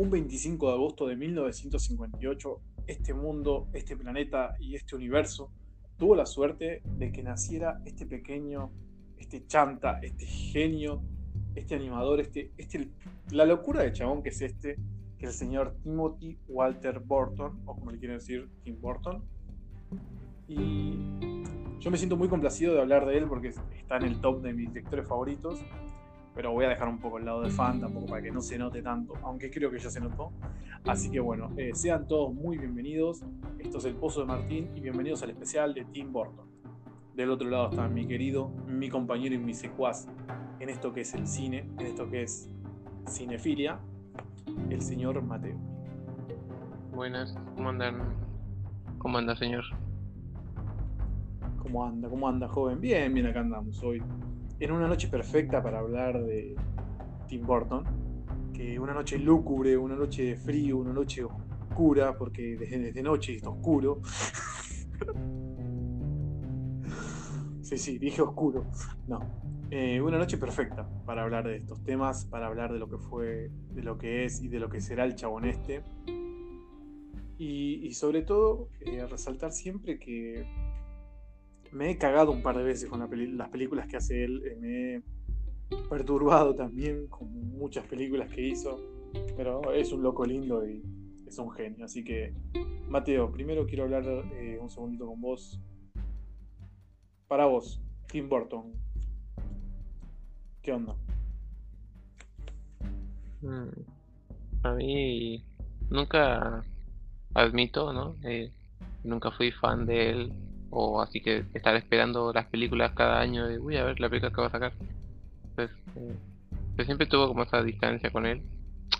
un 25 de agosto de 1958, este mundo, este planeta y este universo tuvo la suerte de que naciera este pequeño, este chanta, este genio, este animador, este, este, la locura de chabón que es este, que es el señor Timothy Walter Burton, o como le quieren decir, Tim Burton. Y yo me siento muy complacido de hablar de él porque está en el top de mis directores favoritos pero voy a dejar un poco el lado de fan tampoco para que no se note tanto, aunque creo que ya se notó. Así que bueno, eh, sean todos muy bienvenidos. Esto es El Pozo de Martín y bienvenidos al especial de Tim Burton. Del otro lado está mi querido, mi compañero y mi secuaz en esto que es el cine, en esto que es cinefilia, el señor Mateo. Buenas, ¿cómo andan? ¿Cómo anda, señor? ¿Cómo anda? ¿Cómo anda, joven? Bien, bien, acá andamos hoy en una noche perfecta para hablar de Tim Burton, que una noche lúgubre, una noche de frío, una noche oscura, porque desde, de noche está oscuro. sí, sí, dije oscuro. No. Eh, una noche perfecta para hablar de estos temas, para hablar de lo que fue, de lo que es y de lo que será el chabón este. Y, sobre todo, eh, resaltar siempre que me he cagado un par de veces con las películas que hace él. Eh, me he perturbado también con muchas películas que hizo. Pero es un loco lindo y es un genio. Así que, Mateo, primero quiero hablar eh, un segundito con vos. Para vos, Tim Burton. ¿Qué onda? Mm, a mí nunca admito, ¿no? Eh, nunca fui fan de él o así que estar esperando las películas cada año de uy a ver la película que va a sacar entonces eh, yo siempre tuve como esa distancia con él.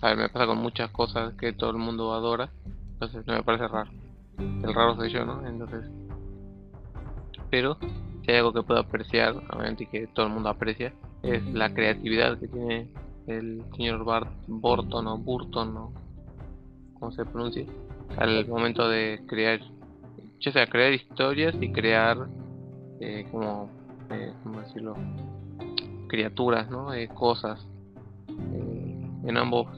A ver me pasa con muchas cosas que todo el mundo adora entonces no me parece raro. El raro soy yo no entonces pero si hay algo que puedo apreciar obviamente que todo el mundo aprecia es la creatividad que tiene el señor Bart Burton o Burton o como se pronuncia al momento de crear ya sea crear historias y crear eh, como eh, ¿cómo decirlo criaturas no eh, cosas. Eh, en ambos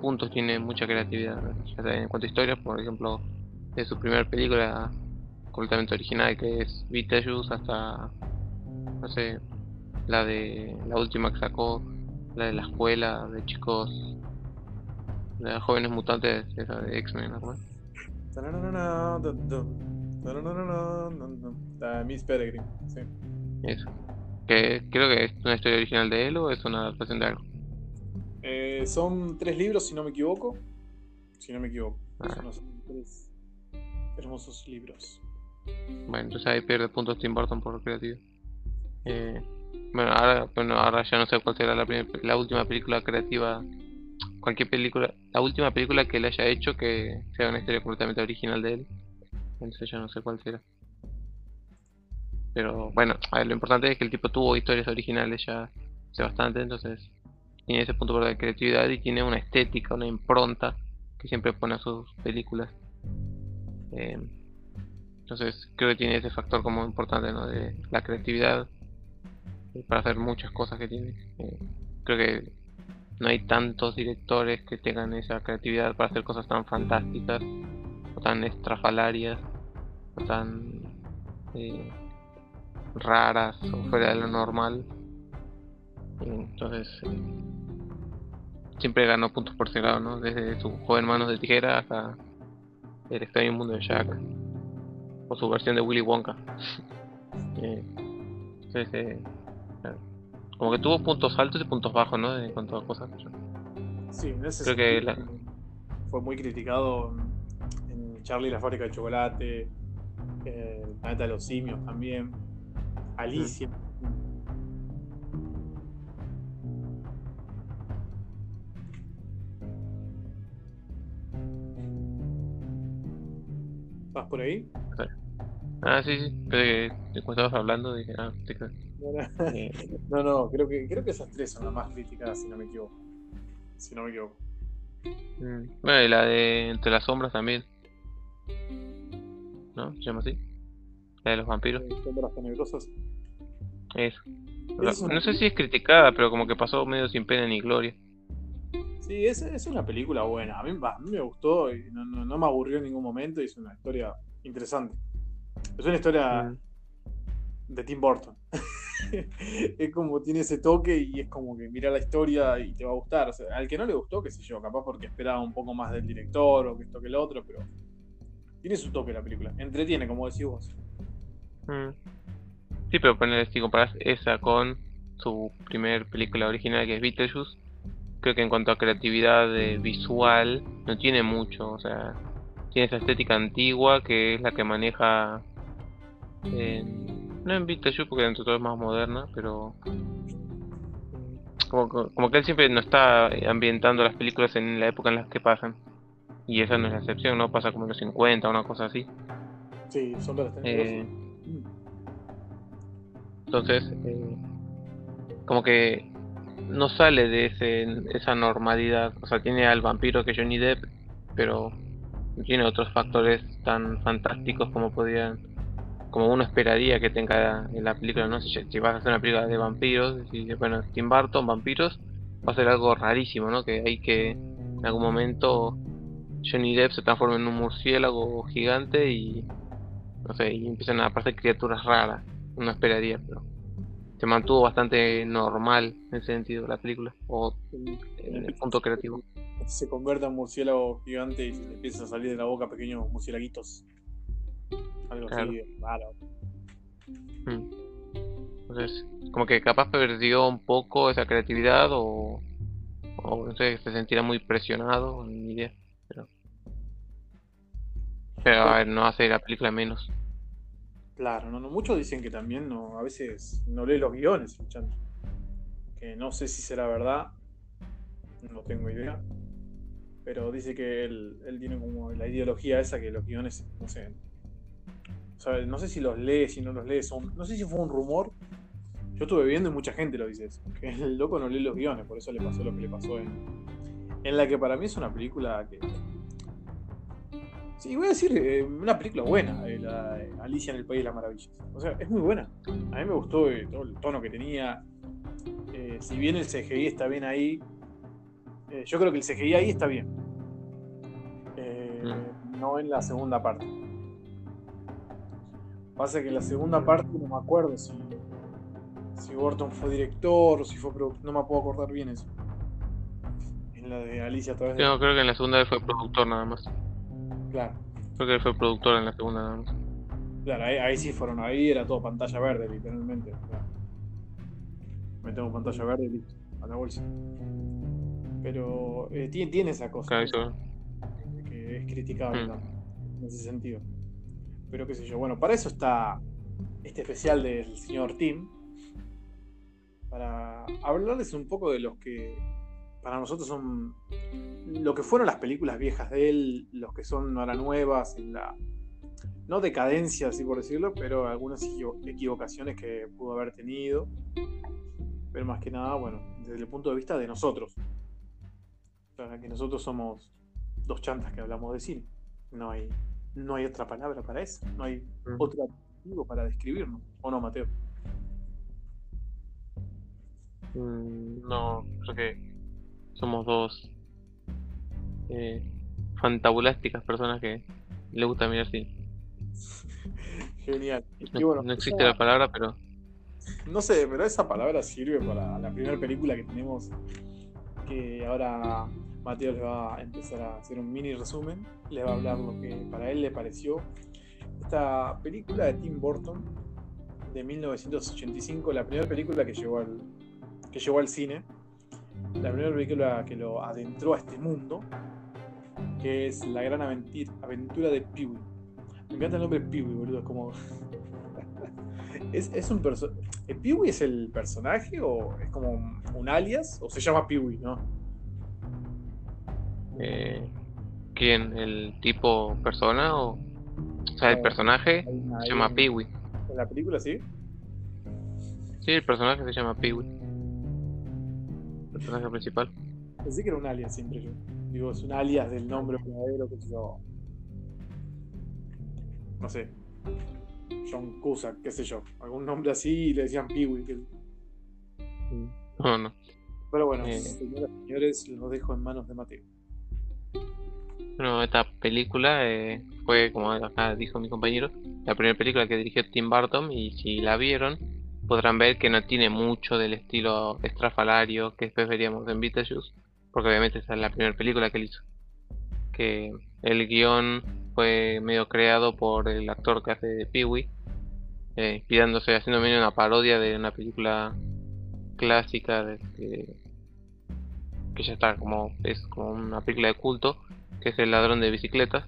puntos tiene mucha creatividad ya sea en cuanto a historias por ejemplo de su primera película completamente original que es Beetlejuice hasta no sé la de la última que sacó la de la escuela de chicos de jóvenes mutantes esa de X-Men ¿no? Miss Peregrine, sí. Eso. Que creo que es una historia original de él o es una adaptación de algo. Eh, son tres libros, si no me equivoco. Si no me equivoco. Ah. Son tres hermosos libros. Bueno, entonces ahí pierde puntos Tim Burton por creativo. Eh, bueno, ahora, bueno, ahora ya no sé cuál será la, la última película creativa. Cualquier película, la última película que él haya hecho que sea una historia completamente original de él. Entonces yo no sé cuál será. Pero bueno, a ver, lo importante es que el tipo tuvo historias originales ya hace bastante, entonces tiene ese punto de creatividad y tiene una estética, una impronta que siempre pone a sus películas. Eh, entonces creo que tiene ese factor como importante, ¿no? De la creatividad para hacer muchas cosas que tiene. Eh, creo que no hay tantos directores que tengan esa creatividad para hacer cosas tan fantásticas o tan estrafalarias, o tan eh, raras o fuera de lo normal. entonces, eh, siempre ganó puntos por lado ¿no? Desde su joven manos de tijera hasta el extraño mundo de Jack, o su versión de Willy Wonka. Eh, entonces, como que tuvo puntos altos y puntos bajos, ¿no? En cuanto a cosas. Sí, Creo que fue muy criticado Charlie la fábrica de chocolate, eh, el planeta de los simios también, Alicia. ¿Vas por ahí? Ah, sí, sí. Pero que cuando estabas hablando dije, ah, te eh, no, no, creo que, creo que esas tres son las más críticas, si no me equivoco. Si no me equivoco. Mm, bueno, y la de Entre las sombras también. ¿No? ¿Se llama así? La de los vampiros. Sombras tenebrosas. Eso. No sé si es criticada, pero como que pasó medio sin pena ni gloria. Sí, es, es una película buena. A mí, a mí me gustó y no, no, no, me aburrió en ningún momento y es una historia interesante. Es una historia mm. de Tim Burton. es como tiene ese toque y es como que mira la historia y te va a gustar. al que no le gustó, qué sé yo, capaz porque esperaba un poco más del director o que esto que el otro, pero tiene su toque la película. Entretiene, como decís vos. Mm. Sí, pero poner, si comparas esa con su primer película original que es Beetlejuice, creo que en cuanto a creatividad visual no tiene mucho, o sea, tiene esa estética antigua que es la que maneja no en Beetlejuice porque dentro de todo es más moderna, pero como, como que él siempre no está ambientando las películas en la época en las que pasan. Y esa no es la excepción, ¿no? Pasa como en los 50, una cosa así. Sí, son de las eh, Entonces, eh, como que no sale de ese, esa normalidad. O sea, tiene al vampiro que Johnny Depp, pero tiene otros factores tan fantásticos como podrían como uno esperaría que tenga en la película, ¿no? Si, vas a hacer una película de vampiros, y bueno, Tim Burton, vampiros, va a ser algo rarísimo, ¿no? Que hay que en algún momento Johnny Depp se transforma en un murciélago gigante y no sé, y empiezan a aparecer criaturas raras. Uno esperaría, pero se mantuvo bastante normal en ese sentido la película, o en el punto creativo. Se convierte en murciélago gigante y le empiezan a salir de la boca pequeños murciélaguitos. Algo así, raro. Hmm. Entonces, como que capaz perdió un poco esa creatividad o, o no sé, se sentirá muy presionado, ni idea. Pero, pero a ver, no hace la película menos. Claro, no, no, muchos dicen que también no, a veces no lee los guiones, Que no sé si será verdad, no tengo idea. Pero dice que él, él tiene como la ideología esa que los guiones, no sé, no sé si los lee, si no los lee, no sé si fue un rumor. Yo estuve viendo y mucha gente lo dice eso, que el loco no lee los guiones, por eso le pasó lo que le pasó en, en la que para mí es una película que Sí, voy a decir eh, una película buena, eh, la, Alicia en el País de las Maravillas. O sea, es muy buena. A mí me gustó eh, todo el tono que tenía. si bien el CGI está bien ahí, yo creo que el CGI ahí está bien. Mm. No en la segunda parte. Pasa que la segunda parte no me acuerdo si, si Burton fue director o si fue productor. No me puedo acordar bien eso. En la de Alicia a través creo que en la segunda vez fue productor nada más. Claro. Creo que fue productor en la segunda. Claro, ahí, sí fueron, ahí era todo pantalla verde, literalmente. Metemos pantalla verde y listo, a la bolsa. Pero eh, tiene, tiene, esa cosa que es criticable mm. en ese sentido. Pero qué sé yo, bueno, para eso está este especial del señor Tim. Para hablarles un poco de los que para nosotros son lo que fueron las películas viejas de él, los que son ahora nuevas, no decadencia, así por decirlo, pero algunas equivocaciones que pudo haber tenido. Pero más que nada, bueno, desde el punto de vista de nosotros. O que nosotros somos dos chantas que hablamos de cine. No hay, no hay otra palabra para eso. No hay otro adjetivo para describirnos. ¿O no, Mateo? Mm, no, creo que somos dos eh, fantabulásticas personas que le gusta mirar cine. Genial. No, existe la palabra, pero. No sé, pero esa palabra sirve para la primera película que tenemos. Que ahora Mateo le va a empezar a hacer un mini resumen. Le va a hablar lo que para él le pareció. Esta película de Tim Burton de 1985, la primera película que llegó al, que llegó al cine la primera película que lo adentró a este mundo, que es La gran aventura de Peewee. Me encanta el nombre Peewee, boludo, como... es, es un personaje... ¿Peewee es el personaje o es como un alias o se llama Peewee, no? Eh, ¿Quién? ¿El tipo persona o...? O sea, el personaje se llama Peewee. ¿En la película sí? Sí, el personaje se llama Peewee personaje principal. Pensé que era un alias siempre yo. Digo, es un alias del nombre verdadero que yo. No sé. John Cusack, qué sé yo. Algún nombre así y le decían Peewee. No, no. Pero bueno, eh, señoras y señores, los dejo en manos de Mateo. Bueno, esta película eh, fue, como dijo mi compañero, la primera película que dirigió Tim Burton y si la vieron podrán ver que no tiene mucho del estilo estrafalario que después veríamos en Beetlejuice, porque obviamente esa es la primera película que él hizo. Que el guion fue medio creado por el actor que hace de Pee-Wee, eh, inspirándose, haciendo medio una parodia de una película clásica de, que ya está como es como una película de culto que es el ladrón de bicicletas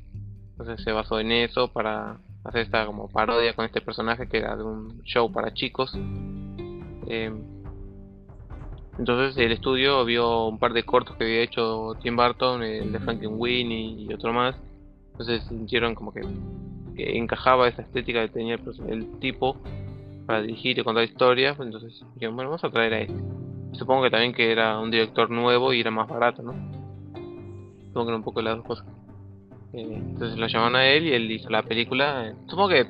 entonces se basó en eso para hacer esta como parodia con este personaje que era de un show para chicos. Em, entonces el estudio vio un par de cortos que había hecho Tim Burton el de Frankenweenie y otro más. Entonces sintieron como que, encajaba esa estética que tenía el, tipo para dirigir y contar historias. Entonces dijeron bueno vamos a traer a este Supongo que también que era un director nuevo y era más barato, ¿no? Supongo que era un poco las dos cosas. Eh, entonces lo llamaron a él y él hizo la película. supongo que,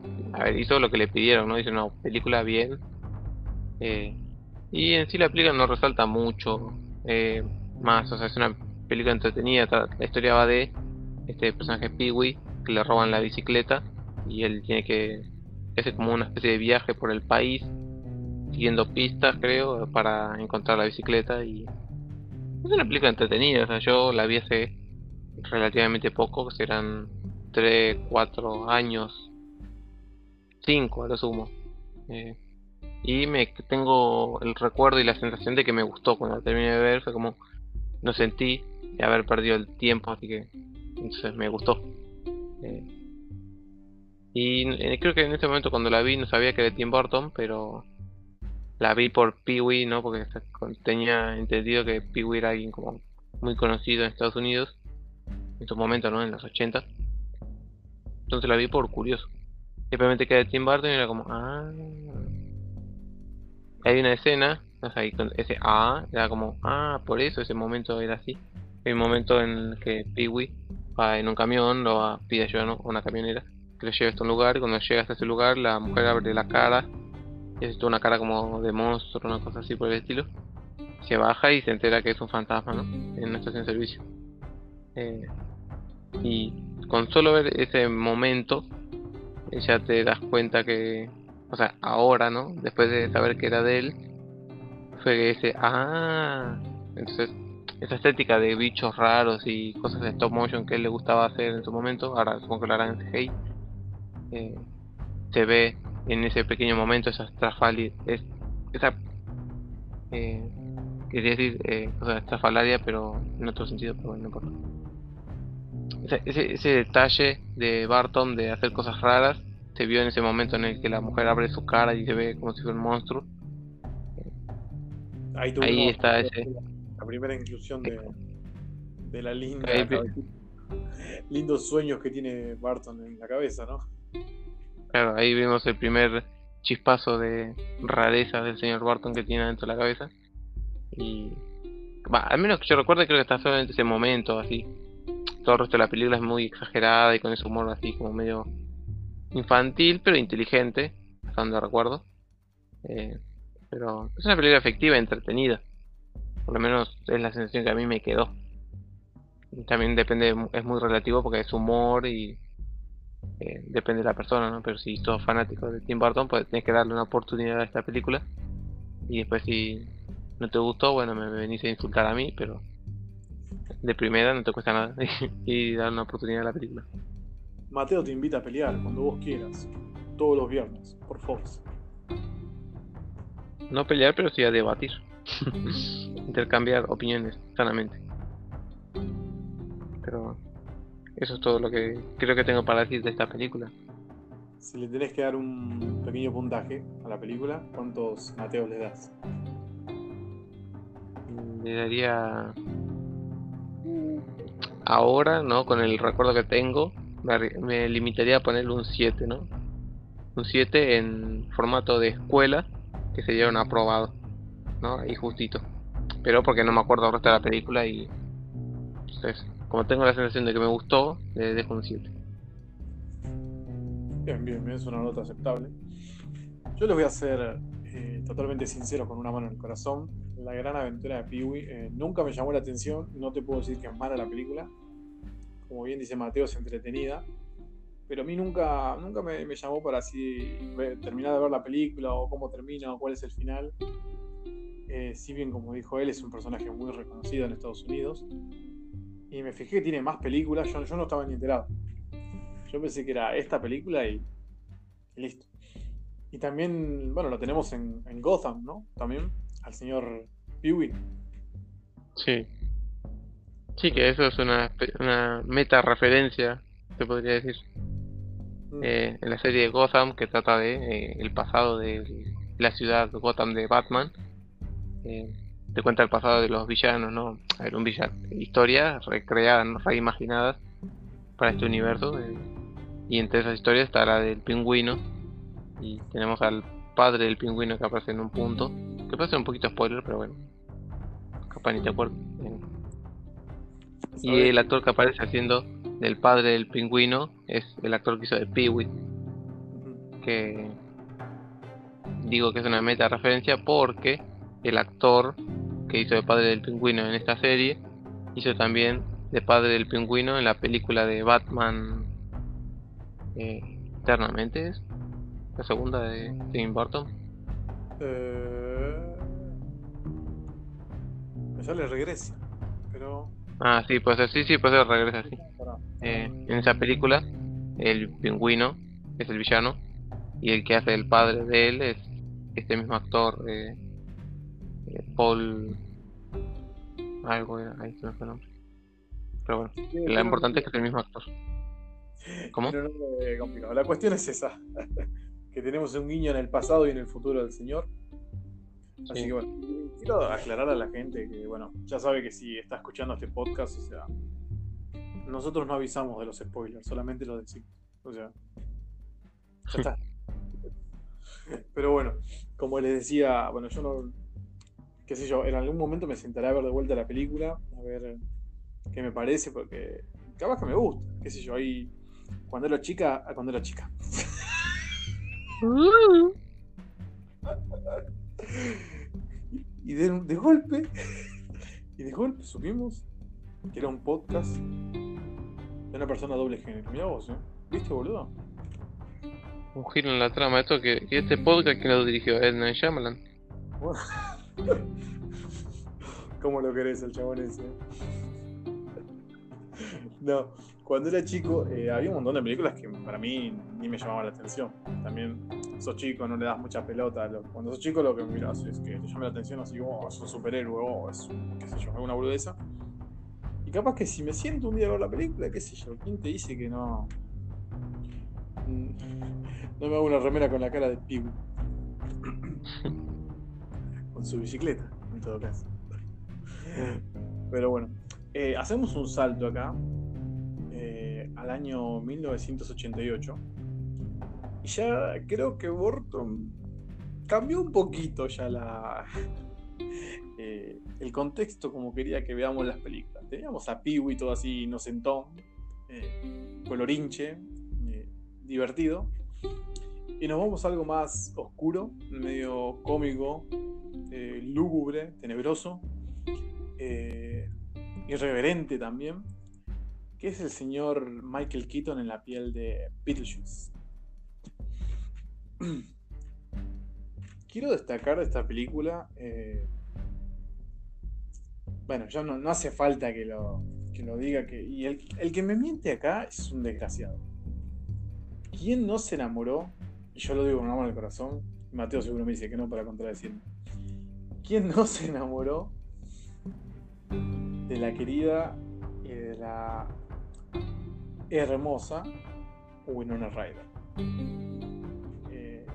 hizo lo que le pidieron, ¿no? Hizo una película bien. Eh, y en sí la película no resalta mucho eh, más, o sea, es una película entretenida. La historia va de este personaje Peewee que le roban la bicicleta y él tiene que hacer como una especie de viaje por el país siguiendo pistas, creo, para encontrar la bicicleta y es una película entretenida, o sea, yo la vi hace relativamente poco, que serán 3, 4 años, 5 a lo sumo. Eh, y me tengo el recuerdo y la sensación de que me gustó cuando la terminé de ver, fue como no sentí de haber perdido el tiempo, así que entonces me gustó. Eh, y eh, creo que en ese momento cuando la vi no sabía que era Tim Burton, pero la vi por Peewee, ¿no? Porque tenía entendido que Peewee era alguien como muy conocido en Estados Unidos en su momento, ¿no? En los 80. Entonces la vi por curioso. Simplemente que era Tim Burton y era como, ah. Hay una escena, o sea, ese ah, era como, ah, por eso ese momento era así. Hay un momento en el que Peewee va en un camión, lo va, pide ayuda a una camionera que lo lleve hasta un lugar y cuando llega hasta ese lugar la mujer abre la cara y es una cara como de monstruo, una cosa así por el estilo. Se baja y se entera que es un fantasma, ¿no? En una estación de servicio. Eh, y con solo ver ese momento, ya te das cuenta que, o sea, ahora, ¿no? Después de saber que era de él, fue ese, ah, entonces esa estética de bichos raros y cosas de stop motion que él le gustaba hacer en su momento, ahora supongo que lo harán en CGI, eh, se ve en ese pequeño momento esa estrafalaria, es, esa, eh, quería decir, eh, o sea, estrafalaria, pero en otro sentido, pero bueno, no importa. Ese, ese, detalle de Barton de hacer cosas raras se vio en ese momento en el que la mujer abre su cara y se ve como si fuera un monstruo. Ahí, está ese. La primera inclusión de, de la linda. lindos sueños que tiene Barton en la cabeza, ¿no? Claro, ahí vimos el primer chispazo de rareza del señor Barton que tiene dentro de la cabeza. Y. Va, al menos que yo recuerde, creo que está solamente ese momento así. Todo el resto de la película es muy exagerada y con ese humor así como medio infantil, pero inteligente, hasta donde recuerdo. Eh, pero es una película efectiva entretenida. Por lo menos es la sensación que a mí me quedó. También depende, es muy relativo porque es humor y eh, depende de la persona, ¿no? Pero si sos fanático de Tim Burton, pues tienes que darle una oportunidad a esta película. Y después si no te gustó, bueno, me, venís a insultar a mí, pero de primera no te cuesta nada y dar una oportunidad a la película. Mateo te invita a pelear cuando vos quieras, todos los viernes, por Fox. No pelear, pero sí a debatir. Intercambiar opiniones sanamente. Pero eso es todo lo que creo que tengo para decir de esta película. Si le tenés que dar un pequeño puntaje a la película, ¿cuántos Mateos le das? Le daría. Ahora, ¿no? Con el recuerdo que tengo, me, limitaría a ponerle un 7, ¿no? Un 7 en formato de escuela que se dieron aprobado, ¿no? Ahí justito. Pero porque no me acuerdo resto de la película y. Pues, como tengo la sensación de que me gustó, le dejo un 7. Bien, bien, bien, es una nota aceptable. Yo les voy a hacer eh, totalmente sincero, con una mano en el corazón. La gran aventura de Peewee eh, nunca me llamó la atención. No te puedo decir que es mala la película. Como bien dice Mateo, es entretenida. Pero a mí nunca, nunca me, llamó para así terminar de ver la película o cómo termina o cuál es el final. Eh, si bien, como dijo él, es un personaje muy reconocido en Estados Unidos. Y me fijé que tiene más películas. Yo, yo no estaba ni enterado. Yo pensé que era esta película y listo. Y también, bueno, lo tenemos en, Gotham, ¿no? También, al señor Peewee. Sí. Sí, que eso es una, una meta referencia, se podría decir. Mm. Eh, en la serie de Gotham, que trata de eh, el pasado de la ciudad Gotham de Batman. Eh, te cuenta el pasado de los villanos, ¿no? A ver, un villano. Historias recreadas, reimaginadas para este universo. y entre esas historias está la del pingüino, y tenemos al padre del pingüino que aparece en un punto. Que puede ser un poquito spoiler, pero bueno. Capaz ni te acuerdo. Y el actor que aparece haciendo del padre del pingüino es el actor que hizo de Peewee. Que digo que es una meta referencia porque el actor que hizo de padre del pingüino en esta serie hizo también de padre del pingüino en la película de Batman eh, Eternamente. La segunda de Tim Burton. Eh... Me sale regresa, pero. Ah, sí, pues sí, sí, pues regresa, sí. Eh, en esa película, el pingüino es el villano y el que hace el padre de él es este mismo actor, eh Paul. Algo, ahí se me fue el nombre. Pero bueno, lo importante es que es el mismo actor. ¿Cómo? La cuestión es esa. que tenemos un guiño en el pasado y en el futuro del Señor. Así que bueno, quiero aclarar a la gente que, bueno, ya sabe que si está escuchando este podcast, o sea, nosotros no avisamos de los spoilers, solamente lo decimos. O sea, ya está. Pero bueno, como les decía, bueno, yo no, qué sé yo, en algún momento me sentaré a ver de vuelta la película, a ver qué me parece, porque capaz que me gusta, qué sé yo, ahí, cuando era chica, cuando era chica. y de, de, golpe, y de golpe supimos que era un podcast de una persona doble género. Mira vos, ¿eh? ¿Viste, boludo? Un giro en la trama. Esto que, este podcast que lo dirigió Edna Shyamalan. ¿Cómo lo querés el chabón ese? No, cuando era chico eh, había un montón de películas que para mí ni me llamaban la atención. También sos chico, no le das mucha pelota. Cuando sos chico lo que miras es que te llame la atención así, oh, es un superhéroe, o es, qué sé yo, una boludeza. Y capaz que si me siento un día a ver la película, qué sé yo, ¿quién te dice que no? No me hago una remera con la cara de Pibu. Su bicicleta, en todo caso. Pero bueno, eh, hacemos un salto acá al año 1988. Y ya creo que Burton cambió un poquito ya la, eh, el contexto como quería que veamos las películas. Teníamos a Peewee todo así inocentón, eh, colorinche, eh, divertido. Y nos vamos a algo más oscuro, medio cómico, lúgubre, tenebroso, irreverente también que es el señor Michael Keaton en la piel de Beetlejuice. Quiero destacar de esta película. Eh, bueno, ya no, hace falta que lo, lo diga. Que, y el, que me miente acá es un desgraciado. ¿Quién no se enamoró? Y yo lo digo con mano el corazón. Mateo seguro me dice que no para contradecirme. ¿Quién no se enamoró de la querida y de la hermosa Winona Ryder. Eh,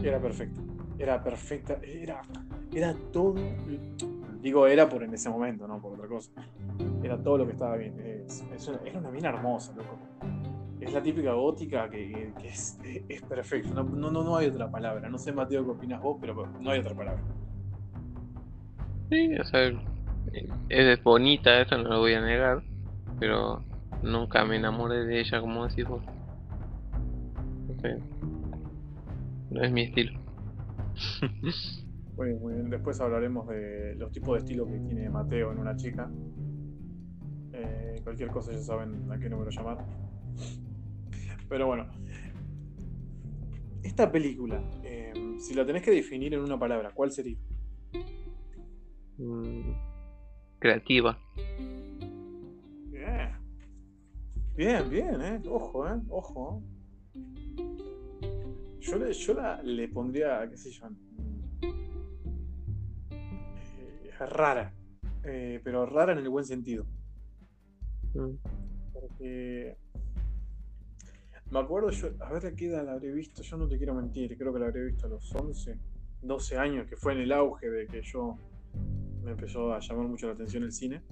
era perfecta. Era perfecta. Era, era todo. Digo, era por en ese momento, no por otra cosa. Era todo lo que estaba bien. era una mina hermosa, loco. Es la típica gótica que, es, perfecta. No, no, no hay otra palabra. No sé, Mateo, qué opinas vos, pero no hay otra palabra. Sí, o sea, es bonita, eso no lo voy a negar. Pero nunca me enamoré de ella, como decís vos. No, no es mi estilo. Muy bien, muy bien. Después hablaremos de los tipos de estilo que tiene Mateo en una chica. Eh, cualquier cosa ya saben a qué número llamar. Pero bueno. Esta película, eh, si la tenés que definir en una palabra, ¿cuál sería? Mm, creativa. Bien. Bien, bien, eh. Ojo, eh. Ojo. Yo, le, yo la, le pondría, qué sé yo, eh, rara. Eh, pero rara en el buen sentido. Mm. Porque me acuerdo yo, a ver a qué edad la habré visto, yo no te quiero mentir, creo que la habré visto a los 11, 12 años, que fue en el auge de que yo me empezó a llamar mucho la atención el cine.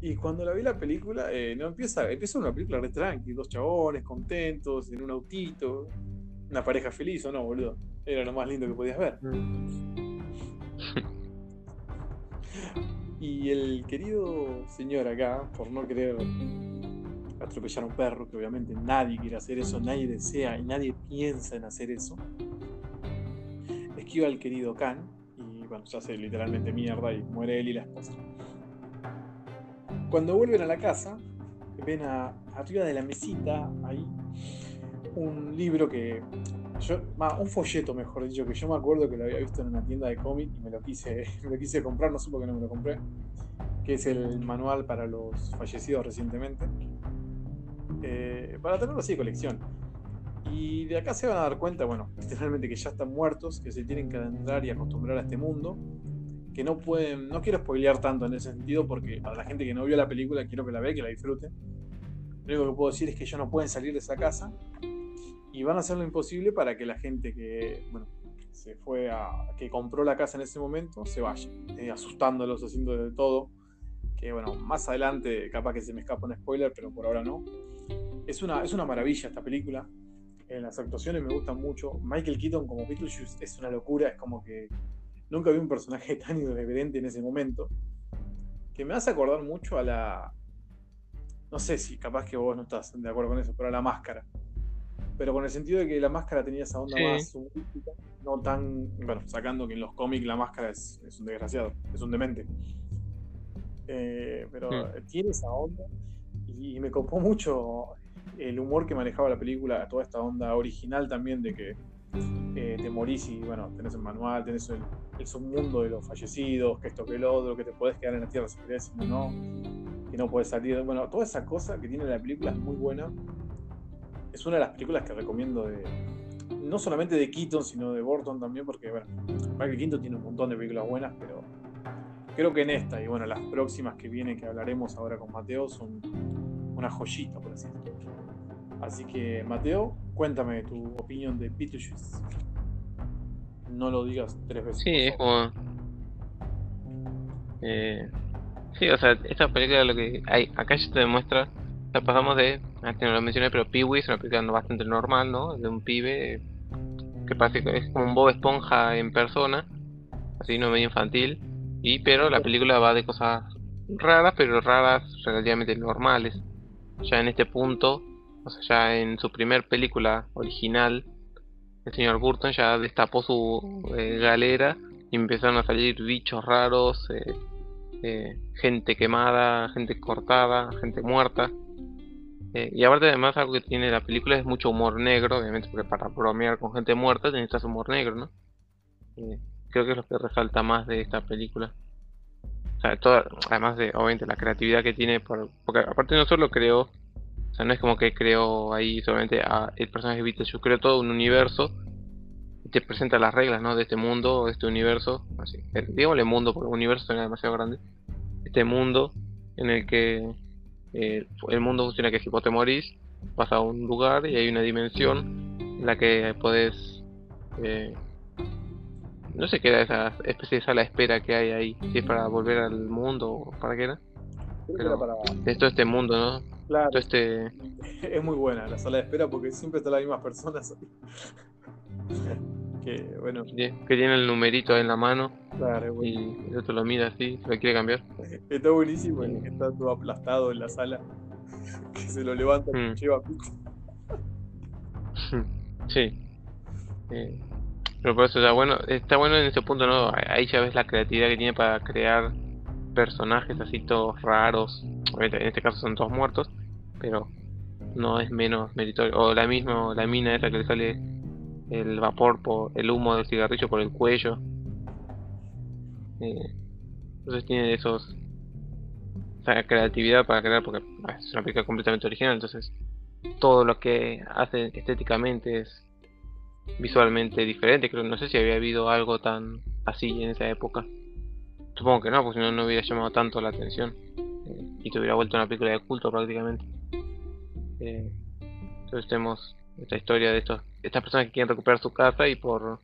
Y cuando la vi la película, eh, no empieza, empieza una película re tranqui, dos chabones contentos, en un autito, una pareja feliz o no, boludo. Era lo más lindo que podías ver. Mm. Y el querido señor acá, por no querer atropellar a un perro, que obviamente nadie quiere hacer eso, nadie desea y nadie piensa en hacer eso, esquiva al querido Khan y bueno, se hace literalmente mierda y muere él y la esposa. Cuando vuelven a la casa, ven a, arriba de la mesita ahí un libro que yo, un folleto mejor dicho, que yo me acuerdo que lo había visto en una tienda de cómic y me lo quise, me lo quise comprar, no sé por qué no me lo compré, que es el manual para los fallecidos recientemente, eh, para tenerlo así de colección. Y de acá se van a dar cuenta, bueno, literalmente que ya están muertos, que se tienen que adentrar y acostumbrar a este mundo, que no pueden, no quiero spoilear tanto en ese sentido, porque para la gente que no vio la película quiero que la vea, que la disfrute. Lo único que puedo decir es que ellos no pueden salir de esa casa y van a hacer lo imposible para que la gente que, bueno, se fue a, que compró la casa en ese momento, se vaya, eh, asustándolos, haciendo de todo. Que bueno, más adelante capaz que se me escapa un spoiler, pero por ahora no. Es una, es una maravilla esta película. En las actuaciones me gustan mucho. Michael Keaton como Beetlejuice es una locura, es como que nunca vi un personaje tan irreverente en ese momento. Que me hace acordar mucho a la. No sé si capaz que vos no estás de acuerdo con eso, pero a la máscara pero con el sentido de que la máscara tenía esa onda más humorística, no tan, bueno, sacando que en los cómics la máscara es, un desgraciado, es un demente. Eh, pero tiene esa onda y, me copó mucho el humor que manejaba la película, toda esta onda original también de que eh, te morís y bueno, tenés el manual, tenés el, el, submundo de los fallecidos, que esto que el otro, que te podés quedar en la tierra si querés, si no, que no puedes salir. Bueno, toda esa cosa que tiene la película es muy buena es una de las películas que recomiendo de. No solamente de Keaton, sino de Burton también, porque bueno, Michael Keaton tiene un montón de películas buenas, pero creo que en esta y bueno, las próximas que vienen que hablaremos ahora con Mateo son una joyita, por así decirlo. Así que, Mateo, cuéntame tu opinión de Beetlejuice. No lo digas tres veces. Sí, es como. Eh, sí, o sea, esta película lo que hay, acá ya te demuestra o pasamos de, antes no lo mencioné, pero pee es una película bastante normal, ¿no? De un pibe que parece que es como un Bob Esponja en persona, así no medio infantil, y pero la película va de cosas raras, pero raras relativamente normales. Ya en este punto, o sea, ya en su primer película original, el señor Burton ya destapó su eh, galera y empezaron a salir bichos raros, eh, eh, gente quemada, gente cortada, gente muerta. Eh, y aparte además algo que tiene la película es mucho humor negro, obviamente porque para bromear con gente muerta necesitas humor negro, ¿no? Creo que es lo que resalta más de esta película. Además de obviamente la creatividad que tiene, por, porque aparte no solo creó, o sea, no es como que creó ahí solamente a el personaje de yo creo todo un universo y te presenta las reglas, ¿no? De este mundo, de este universo, así, digámosle mundo porque el universo suena demasiado grande, este mundo en el que eh, el mundo funciona que si vos te morís, vas a un lugar y hay una dimensión en la que podés. Eh, no sé qué era esa especie de sala de espera que hay ahí, si es para volver al mundo o para qué era. Pero para... Es todo este mundo, ¿no? Claro. este... Es muy buena la sala de espera porque siempre están las mismas personas. que bueno. Que tiene el numerito ahí en la mano. Y el otro lo mira así, se lo quiere cambiar. Está buenísimo, el que está todo aplastado en la sala. Que se lo levanta y mm. lleva pico. Sí. Eh, Pero por eso bueno, está bueno en ese punto, ¿no? Ahí ya ves la creatividad que tiene para crear personajes así todos raros. En este caso son todos muertos, pero no es menos meritorio. O la misma, la mina esa que le sale el vapor por el humo del cigarrillo por el cuello. Eh, entonces tiene esos esa creatividad para crear porque es una película completamente original, entonces todo lo que hace estéticamente es visualmente diferente. Creo no sé si había habido algo tan así en esa época. Supongo que no, porque si no no hubiera llamado tanto la atención eh, y te hubiera vuelto una película de culto prácticamente. Eh, entonces tenemos esta historia de estos estas personas que quieren recuperar su casa y por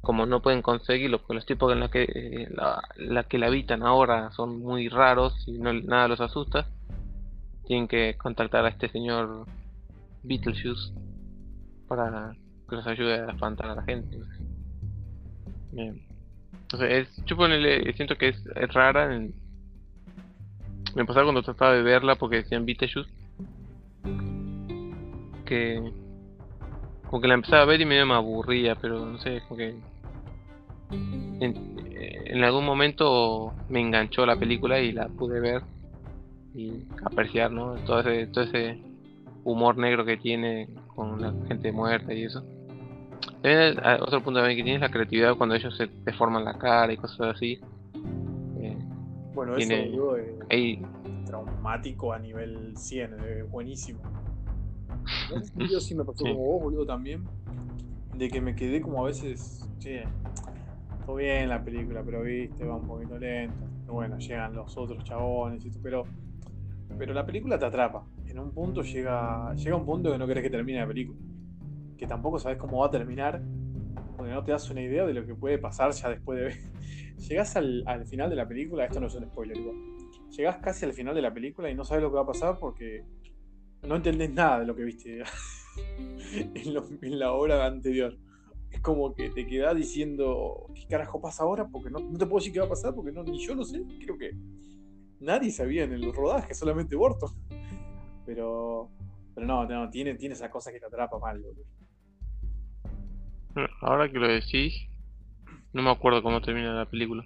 como no pueden conseguirlo porque los tipos en la que eh, la, que la habitan ahora son muy raros y no, nada los asusta tienen que contactar a este señor Beetlejuice para que los ayude a espantar a la gente Bien. entonces es, yo siento que es, rara me pasaba cuando trataba de verla porque decían Beetlejuice que como que la empezaba a ver y medio me aburría, pero no sé, como que en, algún momento me enganchó la película y la pude ver y apreciar, ¿no? Todo ese, todo ese humor negro que tiene con la gente muerta y eso. También otro punto también que tiene es la creatividad cuando ellos se deforman la cara y cosas así. Eh, bueno, eso es traumático a nivel 100, es buenísimo. Yo sí me pasó como vos, boludo, también. De que me quedé como a veces. Che, todo bien la película, pero viste, va un poquito lento. Bueno, llegan los otros chabones y pero. Pero la película te atrapa. En un punto llega. Llega un punto que no querés que termine la película. Que tampoco sabes cómo va a terminar. Porque no te das una idea de lo que puede pasar ya después de ver. Llegás al, al final de la película, esto no es un spoiler igual. Llegás casi al final de la película y no sabes lo que va a pasar porque no entendés nada de lo que viste en, la hora anterior. Es como que te quedás diciendo, ¿qué carajo pasa ahora? Porque no, te puedo decir qué va a pasar, porque no, ni yo lo sé. Creo que nadie sabía en el rodaje, solamente Borto. Pero, pero no, no tiene, tiene esa cosa que te atrapa mal. Ahora que lo decís, no me acuerdo cómo termina la película.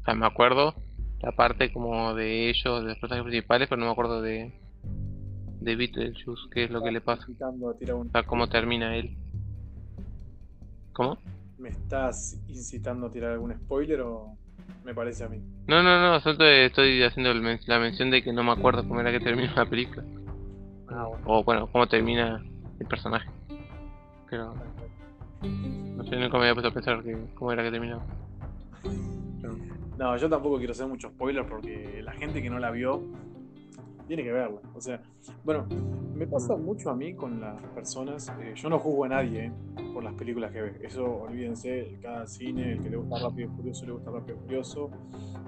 O sea, me acuerdo la parte como de ellos, de los personajes principales, pero no me acuerdo de, de Beetlejuice, qué es lo que le pasa. A cómo termina él. ¿Cómo? ¿Me estás incitando a tirar algún spoiler o me parece a mí? No, no, no, solo estoy haciendo la mención de que no me acuerdo cómo era que termina la película. Ah, o bueno, cómo termina el personaje. Pero... No sé, nunca me había puesto a pensar que, cómo era que terminaba. No, yo tampoco quiero hacer mucho spoiler porque la gente que no la vio tiene que verla. O sea, bueno, me pasa mucho a mí con las personas. Eh, yo no juzgo a nadie eh, por las películas que ve. Eso olvídense, cada cine, el que le gusta Rápido Furioso, le gusta Rápido Furioso.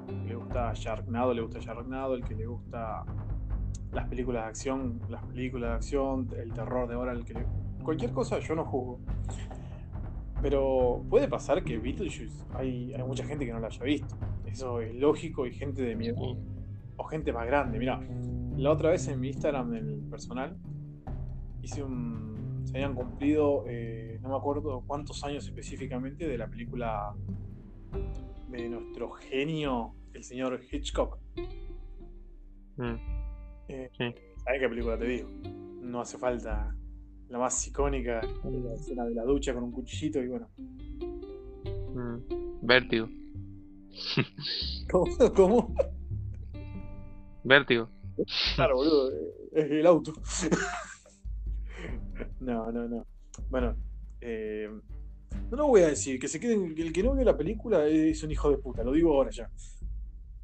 El que le gusta Sharknado, le gusta Sharknado. El que le gusta las películas de acción, las películas de acción, el terror de ahora, el que cualquier cosa, yo no juzgo. Pero puede pasar que Beetlejuice hay, hay mucha gente que no la haya visto. Eso es lógico y gente de miedo. O gente más grande. Mira, la otra vez en mi Instagram, del personal, hice un. Se habían cumplido, eh, no me acuerdo cuántos años específicamente, de la película de nuestro genio, el señor Hitchcock. Mm. Eh, ¿Sabes qué película te digo? No hace falta la más icónica, la escena de la ducha con un cuchillito y bueno. Mm. Vértigo. ¿Cómo? ¿Cómo? Vértigo. Claro, boludo, es el auto. no, no, no. Bueno, eh, no lo voy a decir, que se queden, el que no vio la película es un hijo de puta, lo digo ahora ya.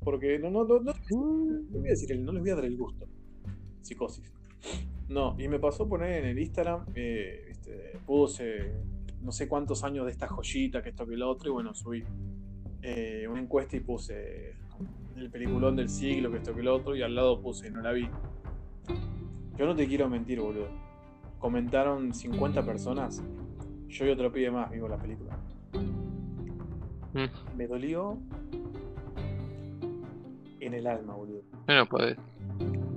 Porque no, no, no, no, voy a decir, no les voy a dar el gusto. Psicosis. No, y me pasó poner en el Instagram, eh, este, puse no sé cuántos años de esta joyita, que esto que lo otro, y bueno, subí eh, una encuesta y puse el peliculón del siglo, que esto que lo otro, y al lado puse, no la vi. Yo no te quiero mentir, boludo. Comentaron 50 personas. Yo y otro pide más, vivo la película. Mm. Me dolió en el alma, boludo. Bueno, puedes,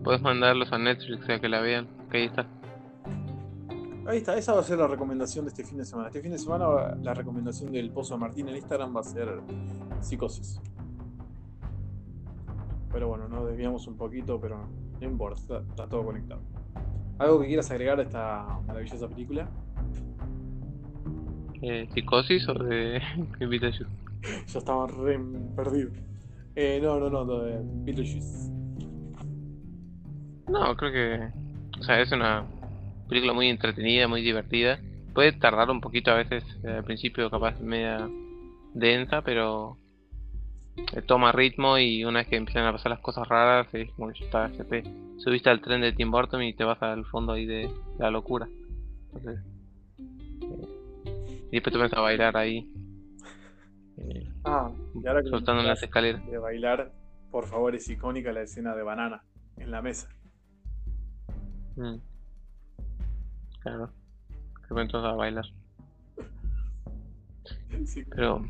puedes mandarlos a Netflix a que la vean, que ahí está. Ahí está, esa va a ser la recomendación de este fin de semana. Este fin de semana la recomendación del Pozo de Martín en Instagram va a ser psicosis. Pero bueno, nos desviamos un poquito, pero no importa, está, todo conectado. ¿Algo que quieras agregar a esta maravillosa película? Eh, ¿Psicosis o de Beetlejuice? Yo estaba re perdido. Eh, no, no, no, de Beetlejuice. No, creo que. O sea, es una película muy entretenida, muy divertida. Puede tardar un poquito a veces eh, al principio, capaz media densa, pero eh, toma ritmo y una vez que empiezan a pasar las cosas raras, es como que está, te subiste al tren de Tim Burton y te vas al fondo ahí de la locura. Entonces, y después te pones a bailar ahí. ah, y ahora que soltando en las escaleras. De bailar, por favor, es icónica la escena de banana en la mesa. Mm. Claro. Que a bailar. Sí, Pero.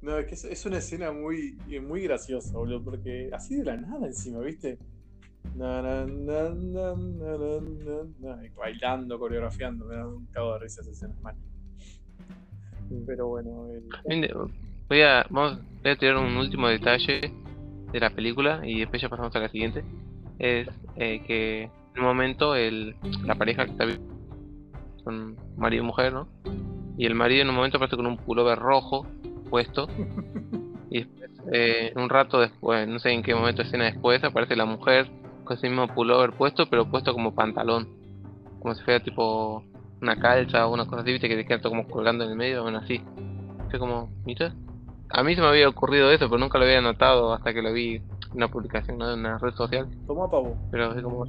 No, es que es, una escena muy, muy graciosa, boludo, porque así de la nada encima, ¿viste? Na, na, na, bailando, coreografiando, me da un cago de risa esa escena, mal. Pero bueno, voy a, vamos, voy a tirar un último detalle de la película y después ya pasamos a la siguiente. Es eh, que en un momento el, la pareja que está son marido y mujer, ¿no? Y el marido en un momento aparece con un pullover rojo puesto. Y después, eh, un rato después, no sé en qué momento escena después, aparece la mujer con ese mismo pullover puesto, pero puesto como pantalón. Como si fuera tipo una calza o una cosa así, viste, que te queda como colgando en el medio, bueno, así. Fue como, ¿mira? A mí se me había ocurrido eso, pero nunca lo había notado hasta que lo vi en una publicación, ¿no? En una red social. Toma pavo. Pero es como,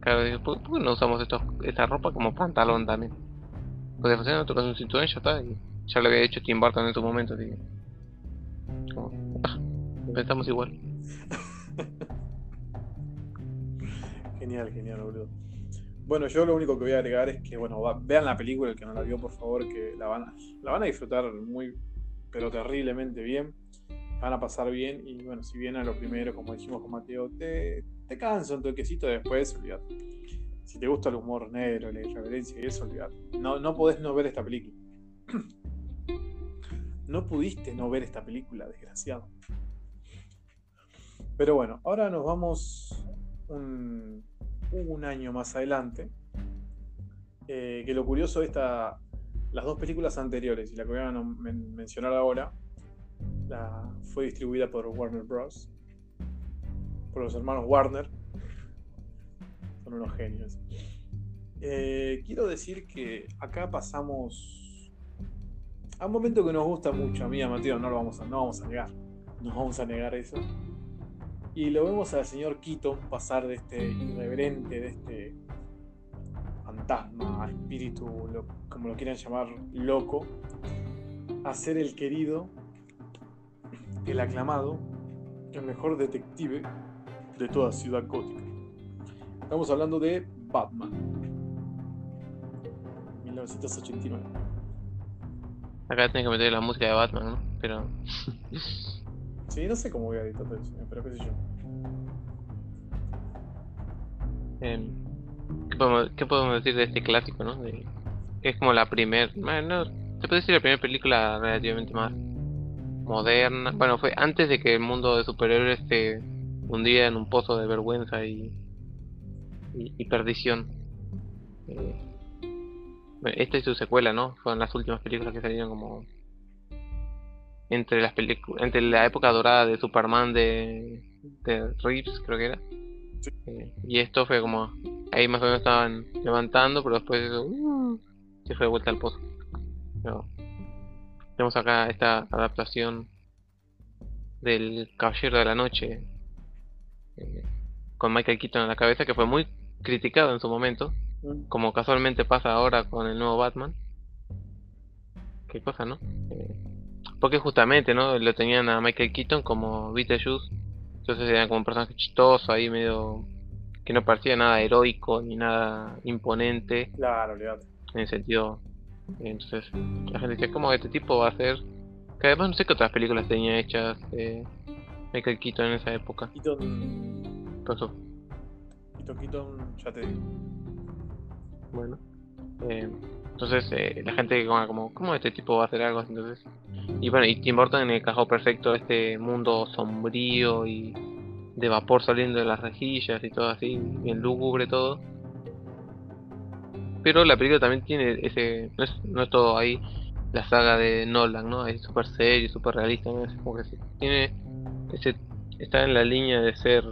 claro, ¿por, qué no usamos esto, esta ropa como pantalón también? Pues hacer otro un cinturón y ya está. Y ya lo había hecho Tim Burton en su momento, así como, ah, pensamos igual. genial, genial, boludo. Bueno, yo lo único que voy a agregar es que, bueno, vean la película, el que no la vio, por favor, que la van, a, la van a disfrutar muy, pero terriblemente bien. Van a pasar bien y, bueno, si bien a lo primero, como dijimos con Mateo, te, te cansa un toquecito, después, olvidate. Si te gusta el humor negro, la irreverencia y eso, olvidate. No, no podés no ver esta película. no pudiste no ver esta película, desgraciado. Pero bueno, ahora nos vamos un, año más adelante. Eh, que lo curioso de esta, las dos películas anteriores y la que voy a mencionar ahora, la, fue distribuida por Warner Bros. Por los hermanos Warner. Son unos genios. Eh, quiero decir que acá pasamos a un momento que nos gusta mucho a mí, a Mateo, no lo vamos a, no vamos a negar. No vamos a negar eso y lo vemos al señor Keaton pasar de este irreverente, de este fantasma, espíritu, como lo quieran llamar, loco, a ser el querido, el aclamado, el mejor detective de toda Ciudad Gótica. Estamos hablando de Batman. 1989. Acá tengo que meter la música de Batman, ¿no? Pero. sí, no sé cómo voy a editar eso, pero qué sé yo. Em, ¿qué, podemos, decir de este clásico, no? es como la primera, bueno, se puede decir la primera película relativamente más moderna. Bueno, fue antes de que el mundo de superhéroes se hundiera en un pozo de vergüenza y, y, perdición. Eh, esta es su secuela, ¿no? Fueron las últimas películas que salieron como entre las películas, entre la época dorada de Superman de, de Reeves, creo que era eh, y esto fue como, ahí más o menos estaban levantando, pero después uh, se fue de vuelta al pozo. tenemos acá esta adaptación del Caballero de la Noche eh, con Michael Keaton en la cabeza, que fue muy criticado en su momento, mm. como casualmente pasa ahora con el nuevo Batman. Qué cosa, ¿no? Eh, porque justamente, ¿no? Lo tenían a Michael Keaton como Beetlejuice entonces era como un personaje chistoso ahí, medio. que no parecía nada heroico ni nada imponente. Claro, olvidate. En el sentido. Entonces, la gente decía, ¿cómo este tipo va a ser? Que además no sé qué otras películas tenía hechas eh, Michael Keaton en esa época. Keaton. Pasó. Keaton, Keaton, ya te digo. Bueno. Eh, entonces eh, la gente como, ¿cómo este tipo va a hacer algo? Entonces, y bueno, y Tim Burton encajó perfecto este mundo sombrío y de vapor saliendo de las rejillas y todo así, bien lúgubre todo. Pero la película también tiene ese, no es, no es todo ahí la saga de Nolan, ¿no? Es súper serio, súper realista, ¿no? Es como que tiene ese, está en la línea de ser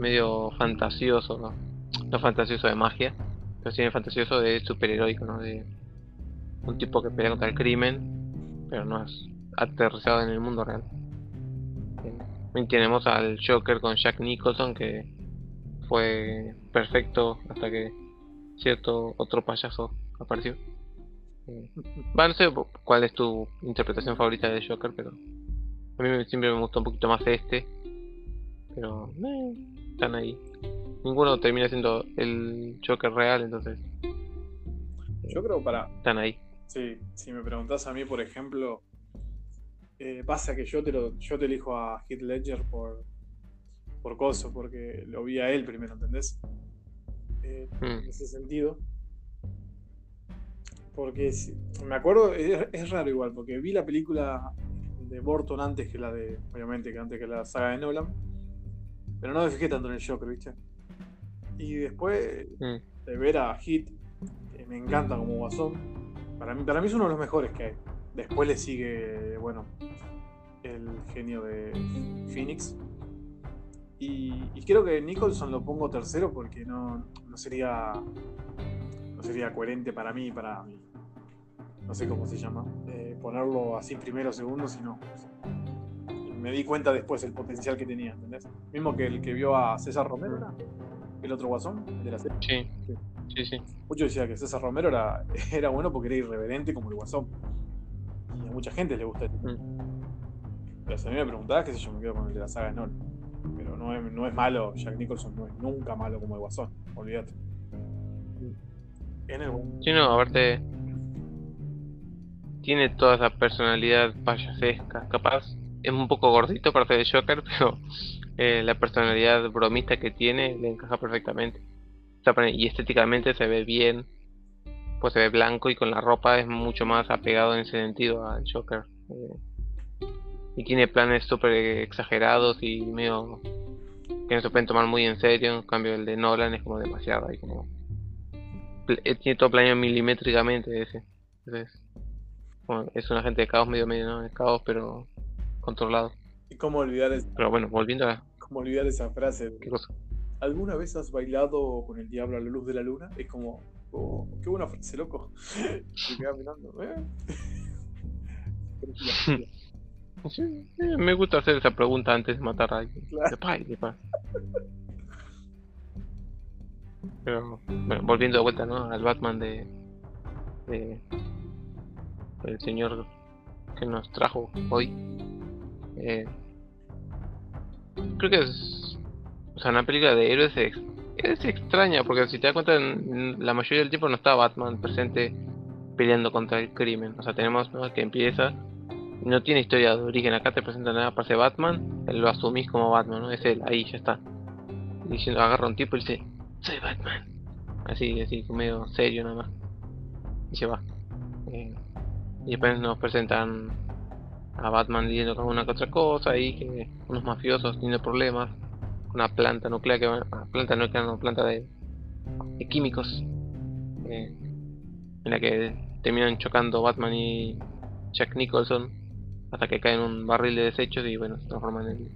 medio fantasioso, ¿no? Fantasioso de magia, pero tiene fantasioso de superheroico. De un tipo que pelea contra el crimen, pero no es aterrizado en el mundo real. También tenemos al Joker con Jack Nicholson que fue perfecto hasta que cierto otro payaso apareció. Va, no sé cuál es tu interpretación favorita de Joker, pero a mí siempre me gustó un poquito más este. Pero eh, están ahí. Ninguno termina siendo el Joker real, entonces. Yo creo para. Están ahí. Sí, si me preguntas a mí, por ejemplo, eh, pasa que yo te lo, yo te elijo a Heath Ledger por por coso, porque lo vi a él primero, ¿entendés? Eh, Mm. En ese sentido. Porque si- me acuerdo, es, es raro igual, porque vi la película de Burton antes que la de, obviamente, que antes que la saga de Nolan, pero no me fijé tanto en el Joker, ¿viste? Y después Mm. de ver a Hit, que me encanta como guasón. Para mí, para mí es uno de los mejores que hay. Después le sigue, bueno, el genio de Phoenix. Y, y creo que Nicholson lo pongo tercero porque no, no sería no sería coherente para mí, para mí. No sé cómo se llama. eh, ponerlo así primero o segundo, sino. Me di cuenta después el potencial que tenía, ¿entendés? Mismo que el que vio a César Romero, ¿era? el otro guasón, el de la serie. Sí, sí, sí. Mucho decía que César Romero era, era bueno porque era irreverente como el Guasón. Y a mucha gente le gusta este tipo. Pero si a mí me preguntabas, qué sé yo, me quedo con el de la saga Nolan. Pero no es, no es malo, Jack Nicholson no es nunca malo como el Guasón, olvídate. En el Sí, no, aparte. Tiene toda esa personalidad payasesca. Capaz es un poco gordito para ser de Joker, pero eh, la personalidad bromista que tiene le encaja perfectamente. Y estéticamente se ve bien. Pues se ve blanco y con la ropa es mucho más apegado en ese sentido al Joker. eh, y tiene planes súper exagerados y medio que no se pueden tomar muy en serio. En cambio, el de Nolan es como demasiado ahí como eh, tiene todo planeado milimétricamente ese. Entonces, es un agente de caos medio medio, ¿no? De caos, pero controlado. Y cómo olvidar, es- Pero bueno, volviendo a cómo olvidar esa frase. qué cosa. ¿Alguna vez has bailado con el diablo a la luz de la luna? Es como, oh, qué buena frase, loco. Mirando, ¿eh? Sí, me gusta hacer esa pregunta antes de matar a alguien. Claro. De pay, de pay. Pero, bueno, volviendo de vuelta, ¿no? Al Batman de. de el señor que nos trajo hoy. Eh, creo que es. O sea, una película de héroes es, es extraña, porque si te das cuenta, en- en la mayoría del tiempo no está Batman presente peleando contra el crimen. O sea, tenemos ¿no? que empieza no tiene historia de origen. Acá te presentan nada, aparece Batman, lo asumís como Batman, ¿no? Es él, ahí ya está. Diciendo, agarra un tipo y dice, soy Batman. Así, así, medio serio nada más. Y se va. Eh, y después nos presentan a Batman diciendo con una que otra cosa y que unos mafiosos tienen problemas una planta nuclear que ah, planta nuclear no planta de, químicos eh, en la que terminan chocando Batman y Jack Nicholson hasta que cae en un barril de desechos y bueno se transforma en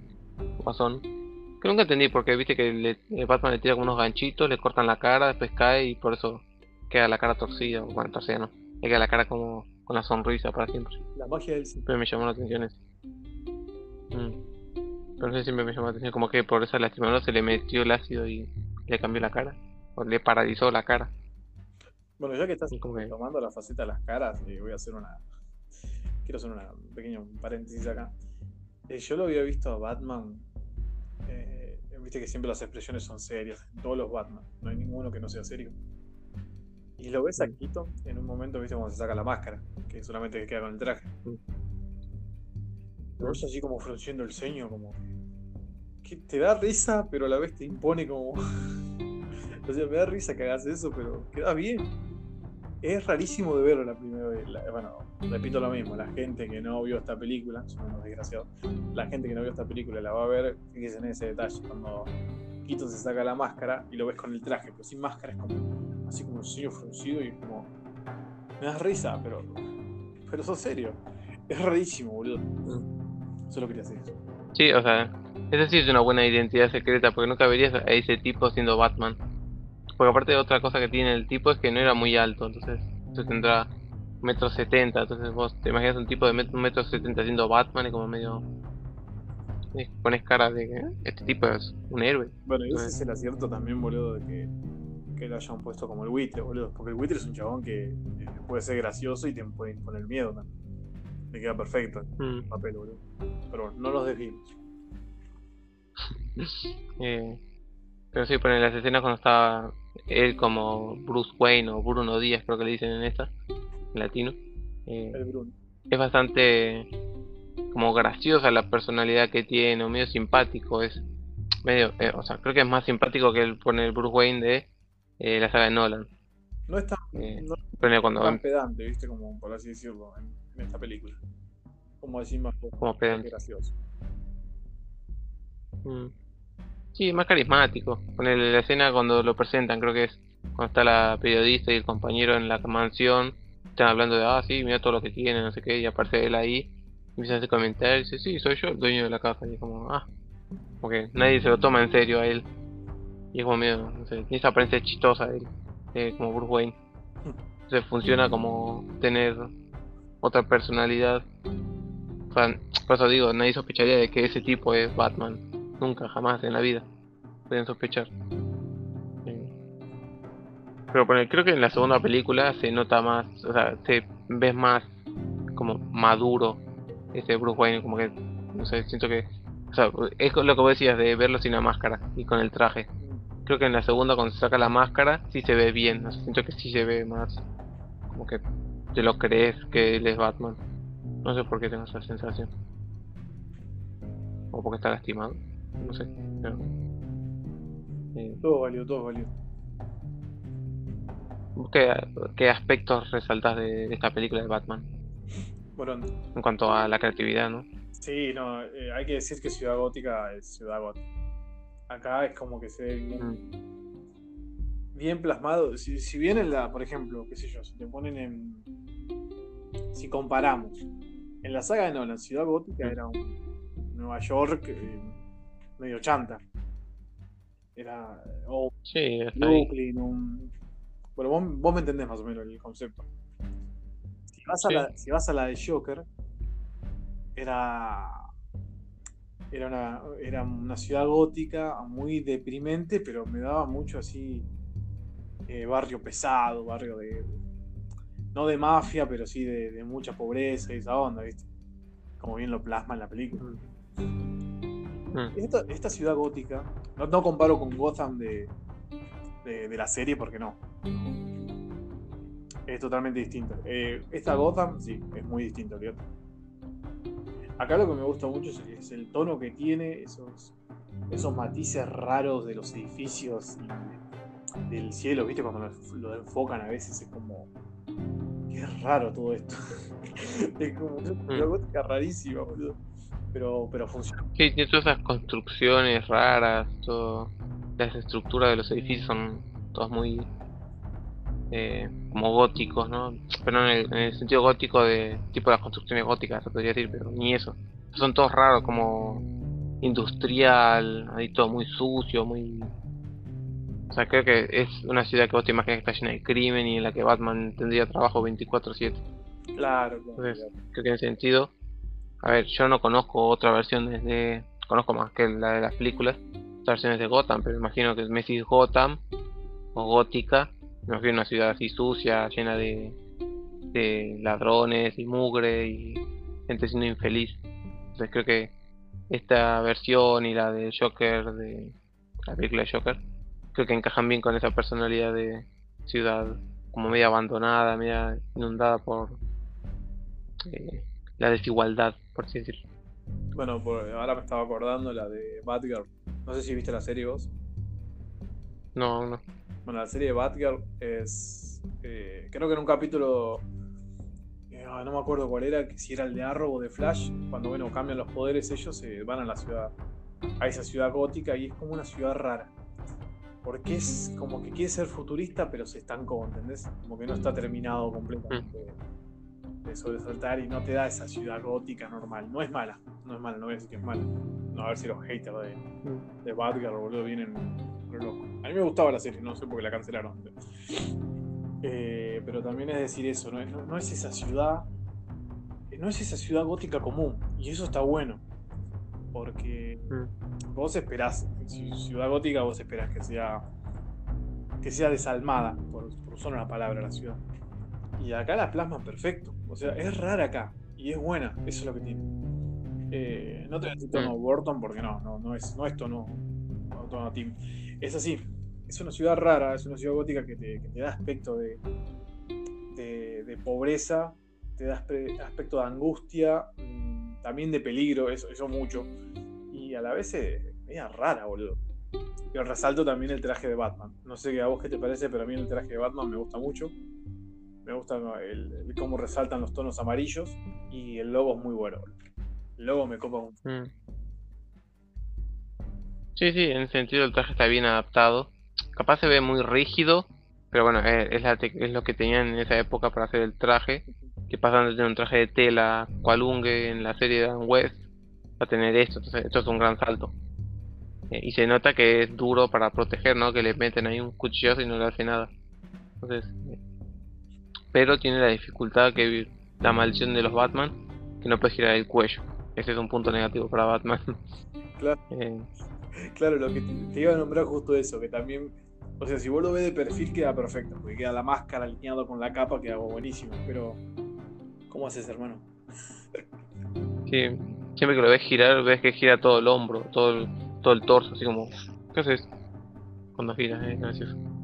guasón. Que nunca entendí porque viste que le, eh, Batman le tira como unos ganchitos le cortan la cara después cae y por eso queda la cara torcida bueno torcida no le queda la cara como con la sonrisa para siempre La magia del cine. siempre me llamó la atención eso. Mm. Pero no sé, siempre me llamó la atención como que por esa lastimadura se le metió el ácido y le cambió la cara. O le paralizó la cara. Bueno, ya que estás Y como que- tomando la faceta de las caras, eh, voy a hacer una. Quiero hacer una- un pequeño paréntesis acá. Eh, yo lo había visto a Batman. eh, Viste que siempre las expresiones son serias. Todos los Batman. No hay ninguno que no sea serio. Y lo ves a. Quito en un momento, viste, cuando se saca la máscara. Que solamente queda con el traje. Lo ves así como frunciendo el ceño, como. Que te da risa, pero a la vez te impone como. o sea, me da risa que hagas eso, pero queda bien. es rarísimo de verlo la primera vez. La- bueno, repito lo mismo, la gente que no vio esta película, son unos desgraciados, la gente que no vio esta película la va a ver, fíjense en ese detalle, cuando Keaton se saca la máscara y lo ves con el traje, pero sin máscara es como así como un ceño fruncido y como me das risa, pero pero sos serio. Es rarísimo, boludo. Solo quería hacer eso. Sí, o sea, esa sí es una buena identidad secreta, porque nunca verías a ese tipo siendo Batman. Porque aparte otra cosa que tiene el tipo es que no era muy alto, entonces se tendrá metro setenta, entonces vos te imaginas un tipo de met- un metro setenta siendo Batman y como medio eh, pones cara de que "Eh, este tipo es un héroe. Bueno, y ese es el acierto también, boludo, de que, que lo hayan puesto como el buitre, boludo. Porque el buitre es un chabón que eh, puede ser gracioso y te puede imponer miedo también. Le queda perfecto el Mm, papel, boludo. Pero bueno, no los desvimos. eh, pero sí, ponen las escenas cuando estaba él como Bruce Wayne o Bruno Díaz, creo que le dicen en esta, en latino. eh, El Bruno. es bastante como graciosa la personalidad que tiene, o medio simpático, es medio, eh, o sea, creo que es más simpático que el pone el Bruce Wayne de eh, la saga de Nolan. No es tan, Eh, no es Pone cuando tan pedante, ¿viste? Como por así decirlo, en, en esta película. Como decir más como pedante. gracioso. Mm. Sí, más carismático. Ponerle la escena cuando lo presentan, creo que es cuando está la periodista y el compañero en la mansión, están hablando de, ah, sí, mira todo lo que tiene, no sé qué, y aparte él ahí, empieza a hacer comentarios, y dice, sí, soy yo el dueño de la casa, y es como, ah, porque nadie se lo toma en serio a él, y es como medio, no sé, tiene esa apariencia chistosa de él, eh, como Bruce Wayne. Entonces funciona como tener otra personalidad. O sea, por eso digo, nadie sospecharía de que ese tipo es Batman. Nunca, jamás en la vida. Pueden sospechar. Eh, Pero poner, creo que en la segunda película se nota más, o sea, se ves más como maduro ese Bruce Wayne, como que, no sé, siento que, o sea, es lo que vos decías de verlo sin la máscara y con el traje. Creo que en la segunda cuando se saca la máscara sí se ve bien, o sea, siento que sí se ve más como que te lo crees que él es Batman. No sé por qué tengo esa sensación. O porque está lastimado. No sé. Pero... Eh, Todo valió, todo valió. ¿vos ¿qué, qué aspectos resaltás de, de esta película de Batman? Bueno, En cuanto a la creatividad, ¿no? sí, no, eh, hay que decir que Ciudad Gótica es Ciudad Gótica. Acá es como que se ve bien, Mm, bien plasmado. Si, si bien en la, por ejemplo, qué sé yo, si te ponen en. Si comparamos, en la saga de Nolan, Ciudad Gótica Mm. era un Nueva York eh, medio chanta. Era. O Sí. Brooklyn, un. Bueno, vos, vos me entendés más o menos el concepto. Si vas a, Sí. la, si vas a la de Joker, era. Era una, era una ciudad gótica muy deprimente, pero me daba mucho así. eh, barrio pesado, barrio de. No de mafia, pero sí de, de mucha pobreza y esa onda, ¿viste? Como bien lo plasma en la película. Mm, Esta, esta ciudad gótica, no, no comparo con Gotham de, de, de la serie porque no. Es totalmente distinto. Eh, esta Gotham, sí, es muy distinto, olvídate. Acá lo que me gusta mucho es, es el tono que tiene, esos, esos matices raros de los edificios y del cielo, ¿viste? Cuando lo, lo enfocan a veces es como. Qué raro todo esto. es como una ciudad gótica rarísima, boludo. Pero, pero funciona. Sí, tiene todas esas construcciones raras, todo, las estructuras de los edificios son todas muy eh, como góticos, ¿no? Pero no en el, en el sentido gótico de tipo las construcciones góticas, se podría decir, pero ni eso. Son todos raros, como industrial, ahí todo muy sucio, muy... O sea, creo que es una ciudad que vos te imaginas que está llena de crimen y en la que Batman tendría trabajo 24/7. Claro, claro. Entonces, claro. creo que en ese sentido, a ver, yo no conozco otra versión de, conozco más que la de las películas, otras versiones de Gotham, pero imagino que Messi es Gotham o Gótica, me imagino una ciudad así sucia, llena de, de ladrones y mugre y gente siendo infeliz. Entonces creo que esta versión y la de Joker, de la película de Joker, creo que encajan bien con esa personalidad de ciudad como media abandonada, media inundada por eh, la desigualdad, por así decirlo. Bueno, por- ahora me estaba acordando la de Batgirl. No sé si viste la serie vos. No, no. Bueno, la serie de Batgirl es, Eh, creo que en un capítulo, eh, no me acuerdo cuál era, si era el de Arrow o de Flash, cuando bueno, cambian los poderes ellos se van a la ciudad, a esa ciudad gótica y es como una ciudad rara. Porque es como que quiere ser futurista, pero se estancó, ¿entendés? Como que no está terminado completamente de sobresaltar y no te da esa ciudad gótica normal. No es mala, no es mala, no voy a decir que es mala. No, a ver si los haters de, de Badger, boludo, vienen A mí me gustaba la serie, no sé por qué la cancelaron. Eh, pero también es decir eso, no, no, es esa ciudad, no es esa ciudad gótica común. Y eso está bueno. Porque mm. vos esperás, ciudad gótica vos esperás que sea que sea desalmada, por, por usar una palabra la ciudad. Y acá la plasman perfecto. O sea, es rara acá. Y es buena. Eso es lo que tiene. Eh, no te decir tono Burton porque no, no, no es, no es tono, tono Team. Es así. Es una ciudad rara, es una ciudad gótica que te, que te da aspecto de, de, pobreza, te da aspecto de angustia, mm, también de peligro, eso, eso mucho. Y a la vez es media rara, boludo. Yo resalto también el traje de Batman. No sé a vos qué te parece, pero a mí el traje de Batman me gusta mucho. Me gusta el, cómo resaltan los tonos amarillos y el logo es muy bueno. El logo me copa mucho. Mm. Sí, sí, en ese sentido el traje está bien adaptado. Capaz se ve muy rígido, pero bueno, es, es lo que tenían en esa época para hacer el traje. Que pasan de tener un traje de tela, cualungue en la serie de Dan West, a tener esto. Entonces, esto es un gran salto. Eh, y se nota que es duro para proteger, ¿no? Que le meten ahí un cuchillazo y no le hace nada. Entonces, pero tiene la dificultad que la maldición de los Batman, que no puede girar el cuello. Ese es un punto negativo para Batman. Claro. Eh. Claro, lo que te, iba a nombrar justo eso, que también, o sea, si vos lo ves de perfil queda perfecto, porque queda la máscara alineado con la capa, queda buenísimo, pero ¿cómo haces, hermano? Sí, siempre que lo ves girar, ves que gira todo el hombro, todo el, todo el torso, así como, ¿qué haces? Cuando giras, eh, gracioso.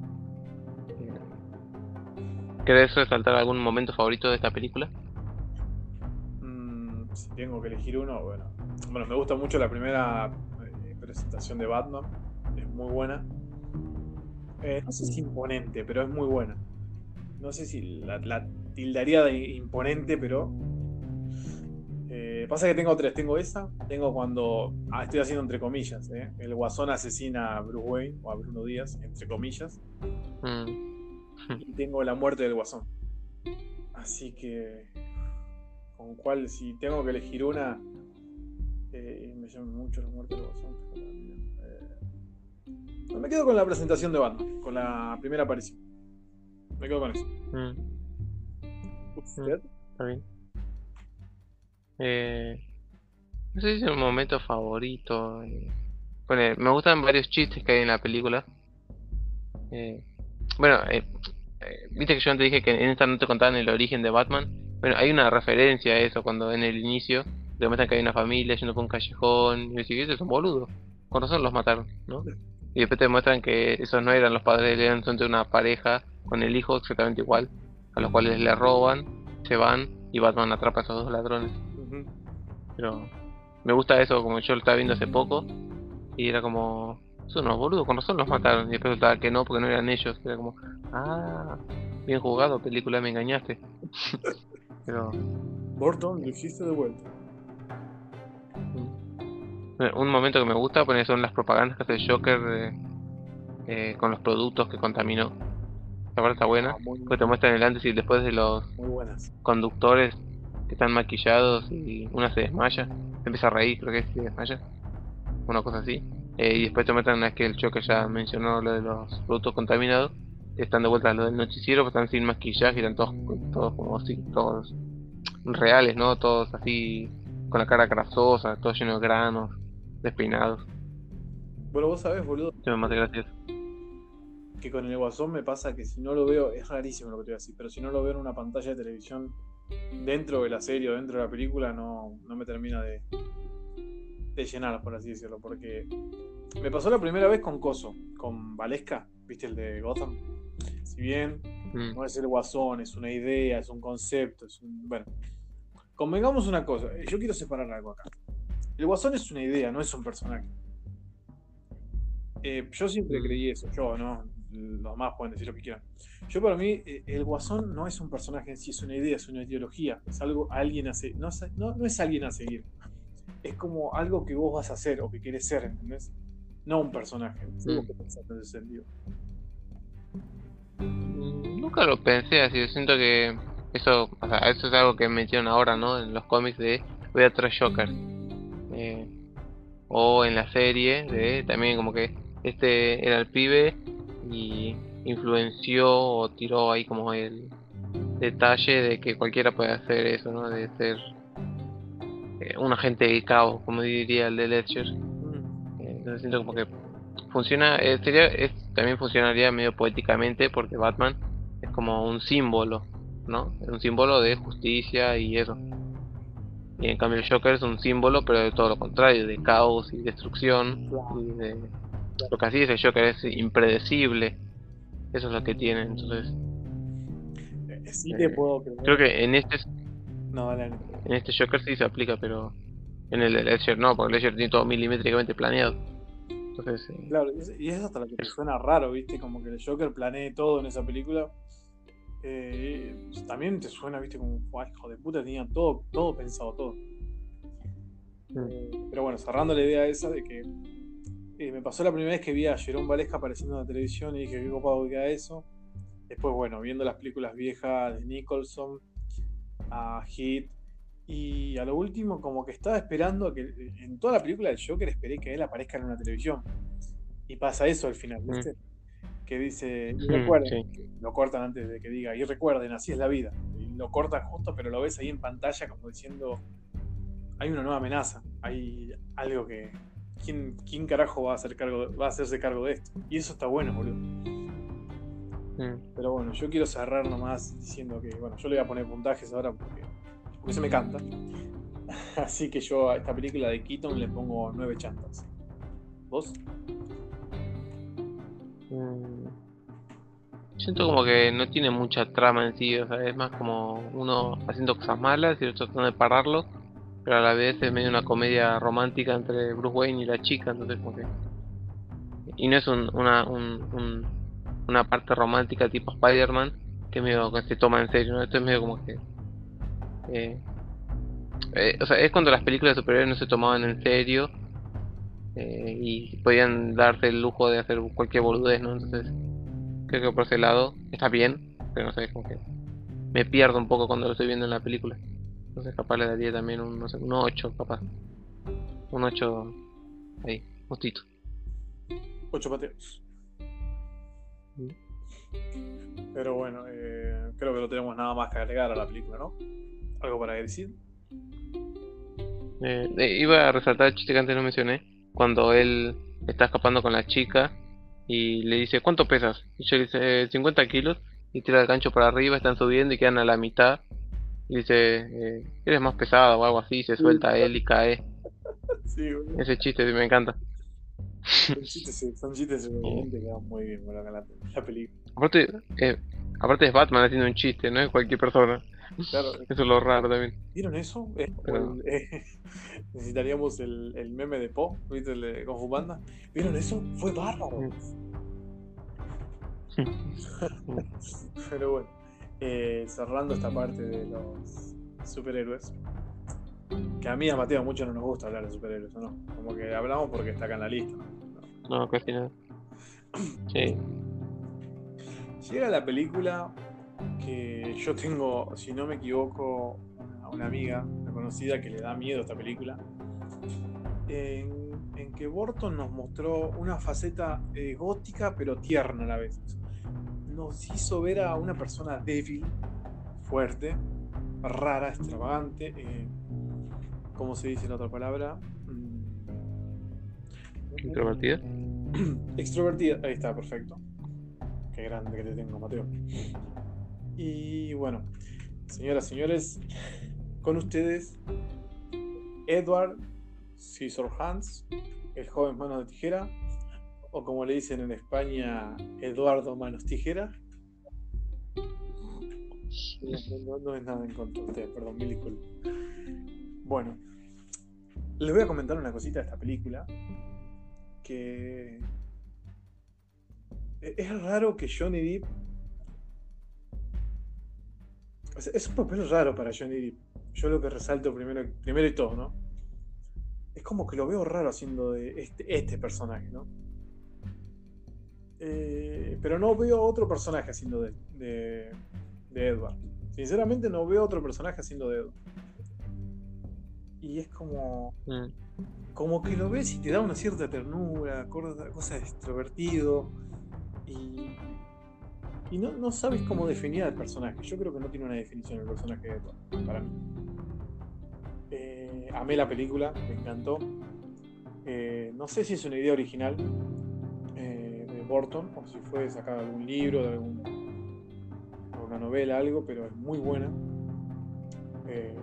¿Querés resaltar algún momento favorito de esta película? Mm, si tengo que elegir uno, bueno. Bueno, me gusta mucho la primera eh, presentación de Batman. Es muy buena. Eh, no sé si imponente, pero es muy buena. No sé si la, tildaría de imponente, pero. Eh, pasa que tengo tres. Tengo esa. Tengo cuando. Ah, estoy haciendo entre comillas. El guasón asesina a Bruce Wayne o a Bruno Díaz, entre comillas. Mm y tengo la muerte del guasón. Así que, con cuál, si tengo que elegir una, eh, me llama mucho la muerte del guasón. Eh, me quedo con la presentación de Batman, con la primera aparición. Me quedo con eso. Mm. ¿Usted? Mm, está bien. Eh, no sé si es un momento favorito. Bueno, me gustan varios chistes que hay en la película. Eh, bueno, eh, eh, viste que yo antes dije que en esta no te contaban el origen de Batman. Bueno, hay una referencia a eso cuando en el inicio te muestran que hay una familia yendo por un callejón y decís, ese es un boludo. Con razón los mataron, ¿no? Y después te muestran que esos no eran los padres son de una pareja con el hijo exactamente igual, a los cuales le roban, se van y Batman atrapa a esos dos ladrones. Pero me gusta eso, como yo lo estaba viendo hace poco y era como son unos boludos, con razón los mataron. Y después resultaba que no, porque no eran ellos. Era como, ah, bien jugado, película, me engañaste. Pero. Burton, lo hiciste de vuelta. Mm. Un momento que me gusta poner son las propagandas que hace el Joker eh, eh, con los productos que contaminó. La verdad está buena. Ah, te muestran el antes y después de los conductores que están maquillados y una se desmaya. Se empieza a reír, creo que se desmaya. Una cosa así. Eh, y después te muestran es que el choque ya mencionó lo de los productos contaminados. Están de vuelta a lo del noticiero, pues están sin maquillaje, están todos, todos como así, todos reales, ¿no? Todos así, con la cara grasosa, todos llenos de granos, despeinados. Bueno, vos sabés, boludo. Sí, más gracias. Que con el guasón me pasa que si no lo veo, es rarísimo lo que te voy a decir, pero si no lo veo en una pantalla de televisión dentro de la serie o dentro de la película, no, no me termina de, de llenar, por así decirlo, porque me pasó la primera vez con Coso, con Valesca, viste el de Gotham. Si bien mm. no es el guasón, es una idea, es un concepto, es un. Bueno, convengamos una cosa, eh, yo quiero separar algo acá. El guasón es una idea, no es un personaje. Eh, yo siempre mm. creí eso, yo, ¿no? Los más pueden decir lo que quieran. Yo para mí, eh, el Guasón no es un personaje en sí, es una idea, es una ideología, es algo, alguien a no, no, no es alguien a seguir, es como algo que vos vas a hacer o que quieres ser, ¿entendés? No un personaje. Mm. en ese sentido? Mm, nunca lo pensé así, yo siento que eso, o sea, eso es algo que metieron ahora, ¿no? En los cómics de voy a Joker. Eh, o en la serie de también como que este era el pibe y influenció o tiró ahí como el detalle de que cualquiera puede hacer eso, ¿no? De ser eh, un agente de caos, como diría el de Ledger. Mm. Eh, entonces siento como que funciona, eh, sería, es, también funcionaría medio poéticamente porque Batman es como un símbolo, ¿no? Es un símbolo de justicia y eso. Y en cambio el Joker es un símbolo, pero de todo lo contrario, de caos y destrucción. Y de, lo que así es el Joker es impredecible. Eso es lo que tiene, entonces. Sí te puedo Creo que en este no, En este Joker sí se aplica, pero en el Ledger no, porque el Ledger tiene todo milimétricamente planeado. Entonces, eh, claro, y es hasta lo que te suena raro, ¿viste? Como que el Joker planee todo en esa película. Eh, también te suena, ¿viste? Como, hijo de puta, tenía todo, todo pensado, todo. Eh, pero bueno, cerrando la idea esa de que me pasó la primera vez que vi a Jerome Valesca apareciendo en la televisión y dije, qué copado que era eso. Después, bueno, viendo las películas viejas de Nicholson, a Hit. Y a lo último, como que estaba esperando que en toda la película del Joker esperé que él aparezca en una televisión. Y pasa eso al final, mm. ¿viste? Que dice, y recuerden, lo cortan antes de que diga, y recuerden, así es la vida. Y lo cortan justo, pero lo ves ahí en pantalla como diciendo, hay una nueva amenaza, hay algo que... ¿Quién, quién carajo va a, hacer cargo, va a hacerse cargo de esto? Y eso está bueno, boludo. Mm. Pero bueno, yo quiero cerrar nomás diciendo que, bueno, yo le voy a poner puntajes ahora porque, porque se me canta. Así que yo a esta película de Keaton le pongo nueve chantas. ¿Vos? Mm. Siento como que no tiene mucha trama en sí, o sea, es más como uno haciendo cosas malas y otro tratando de pararlo, pero a la vez es medio una comedia romántica entre Bruce Wayne y la chica, entonces como que... Y no es un, una, un una parte romántica tipo Spider-Man que medio que se toma en serio, ¿no? Esto es medio como que... Eh, eh, o sea, es cuando las películas de superhéroes no se tomaban en serio eh, y podían darse el lujo de hacer cualquier boludez, ¿no? Entonces, creo que por ese lado está bien, pero no sé, como que me pierdo un poco cuando lo estoy viendo en la película. Entonces, capaz le daría también un, no sé, un 8, capaz. Un 8 ahí, justito. 8 pateos. Pero bueno, eh, creo que no tenemos nada más que agregar a la película, ¿no? ¿Algo para decir? Eh, eh, iba a resaltar el chiste que antes no mencioné. Cuando él está escapando con la chica y le dice, ¿cuánto pesas? Y yo le dice, 50 kilos. Y tira el gancho para arriba, están subiendo y quedan a la mitad. Y dice, eres más pesado o algo así. se suelta él y cae. Ese chiste me encanta. Son chistes, son chistes que quedan muy bien la, la, película. Aparte, eh, aparte es Batman haciendo un chiste, no es cualquier persona. Claro. Eso es lo raro también. ¿Vieron eso? Eh, eh, necesitaríamos el, el, meme de Po, ¿viste? El de Banda. ¿Vieron eso? Fue bárbaro. Pero bueno, eh, cerrando esta parte de los superhéroes, que a mí a Mateo mucho no nos gusta hablar de superhéroes, ¿no? Como que hablamos porque está acá en la lista. No, no casi nada. Sí. Llega la película que yo tengo, si no me equivoco, una, una amiga, una conocida, que le da miedo a esta película. En, que Borton nos mostró una faceta eh, gótica pero tierna a la vez. Nos hizo ver a una persona débil, fuerte, rara, extravagante. Eh, ¿Cómo se dice en otra palabra? Mm. ¿Introvertida? Extrovertida, ahí está, perfecto. Qué grande que te tengo, Mateo. Y bueno, señoras señores, con ustedes, Edward Hans, el joven manos de tijera, o como le dicen en España, Eduardo Manos Tijera. No, es nada en contra de usted, perdón, mil disculpas. Bueno, les voy a comentar una cosita de esta película. Que es raro que Johnny Depp Es un papel raro para Johnny Depp. Yo lo que resalto primero, primero y todo, ¿no? Es como que lo veo raro haciendo de este, este personaje, ¿no? Eh, pero no veo otro personaje haciendo de, de, de, Edward. Sinceramente no veo otro personaje haciendo de Edward. Y es como... Mm. Como que lo ves y te da una cierta ternura, cosas extrovertido. Y, y no, no, sabes cómo definir al personaje. Yo creo que no tiene una definición el personaje de Edward, para mí. Eh, amé la película, me encantó. Eh, no sé si es una idea original, Burton, o si fue sacada de algún libro, de algún, una novela, algo, pero es muy buena. Eh,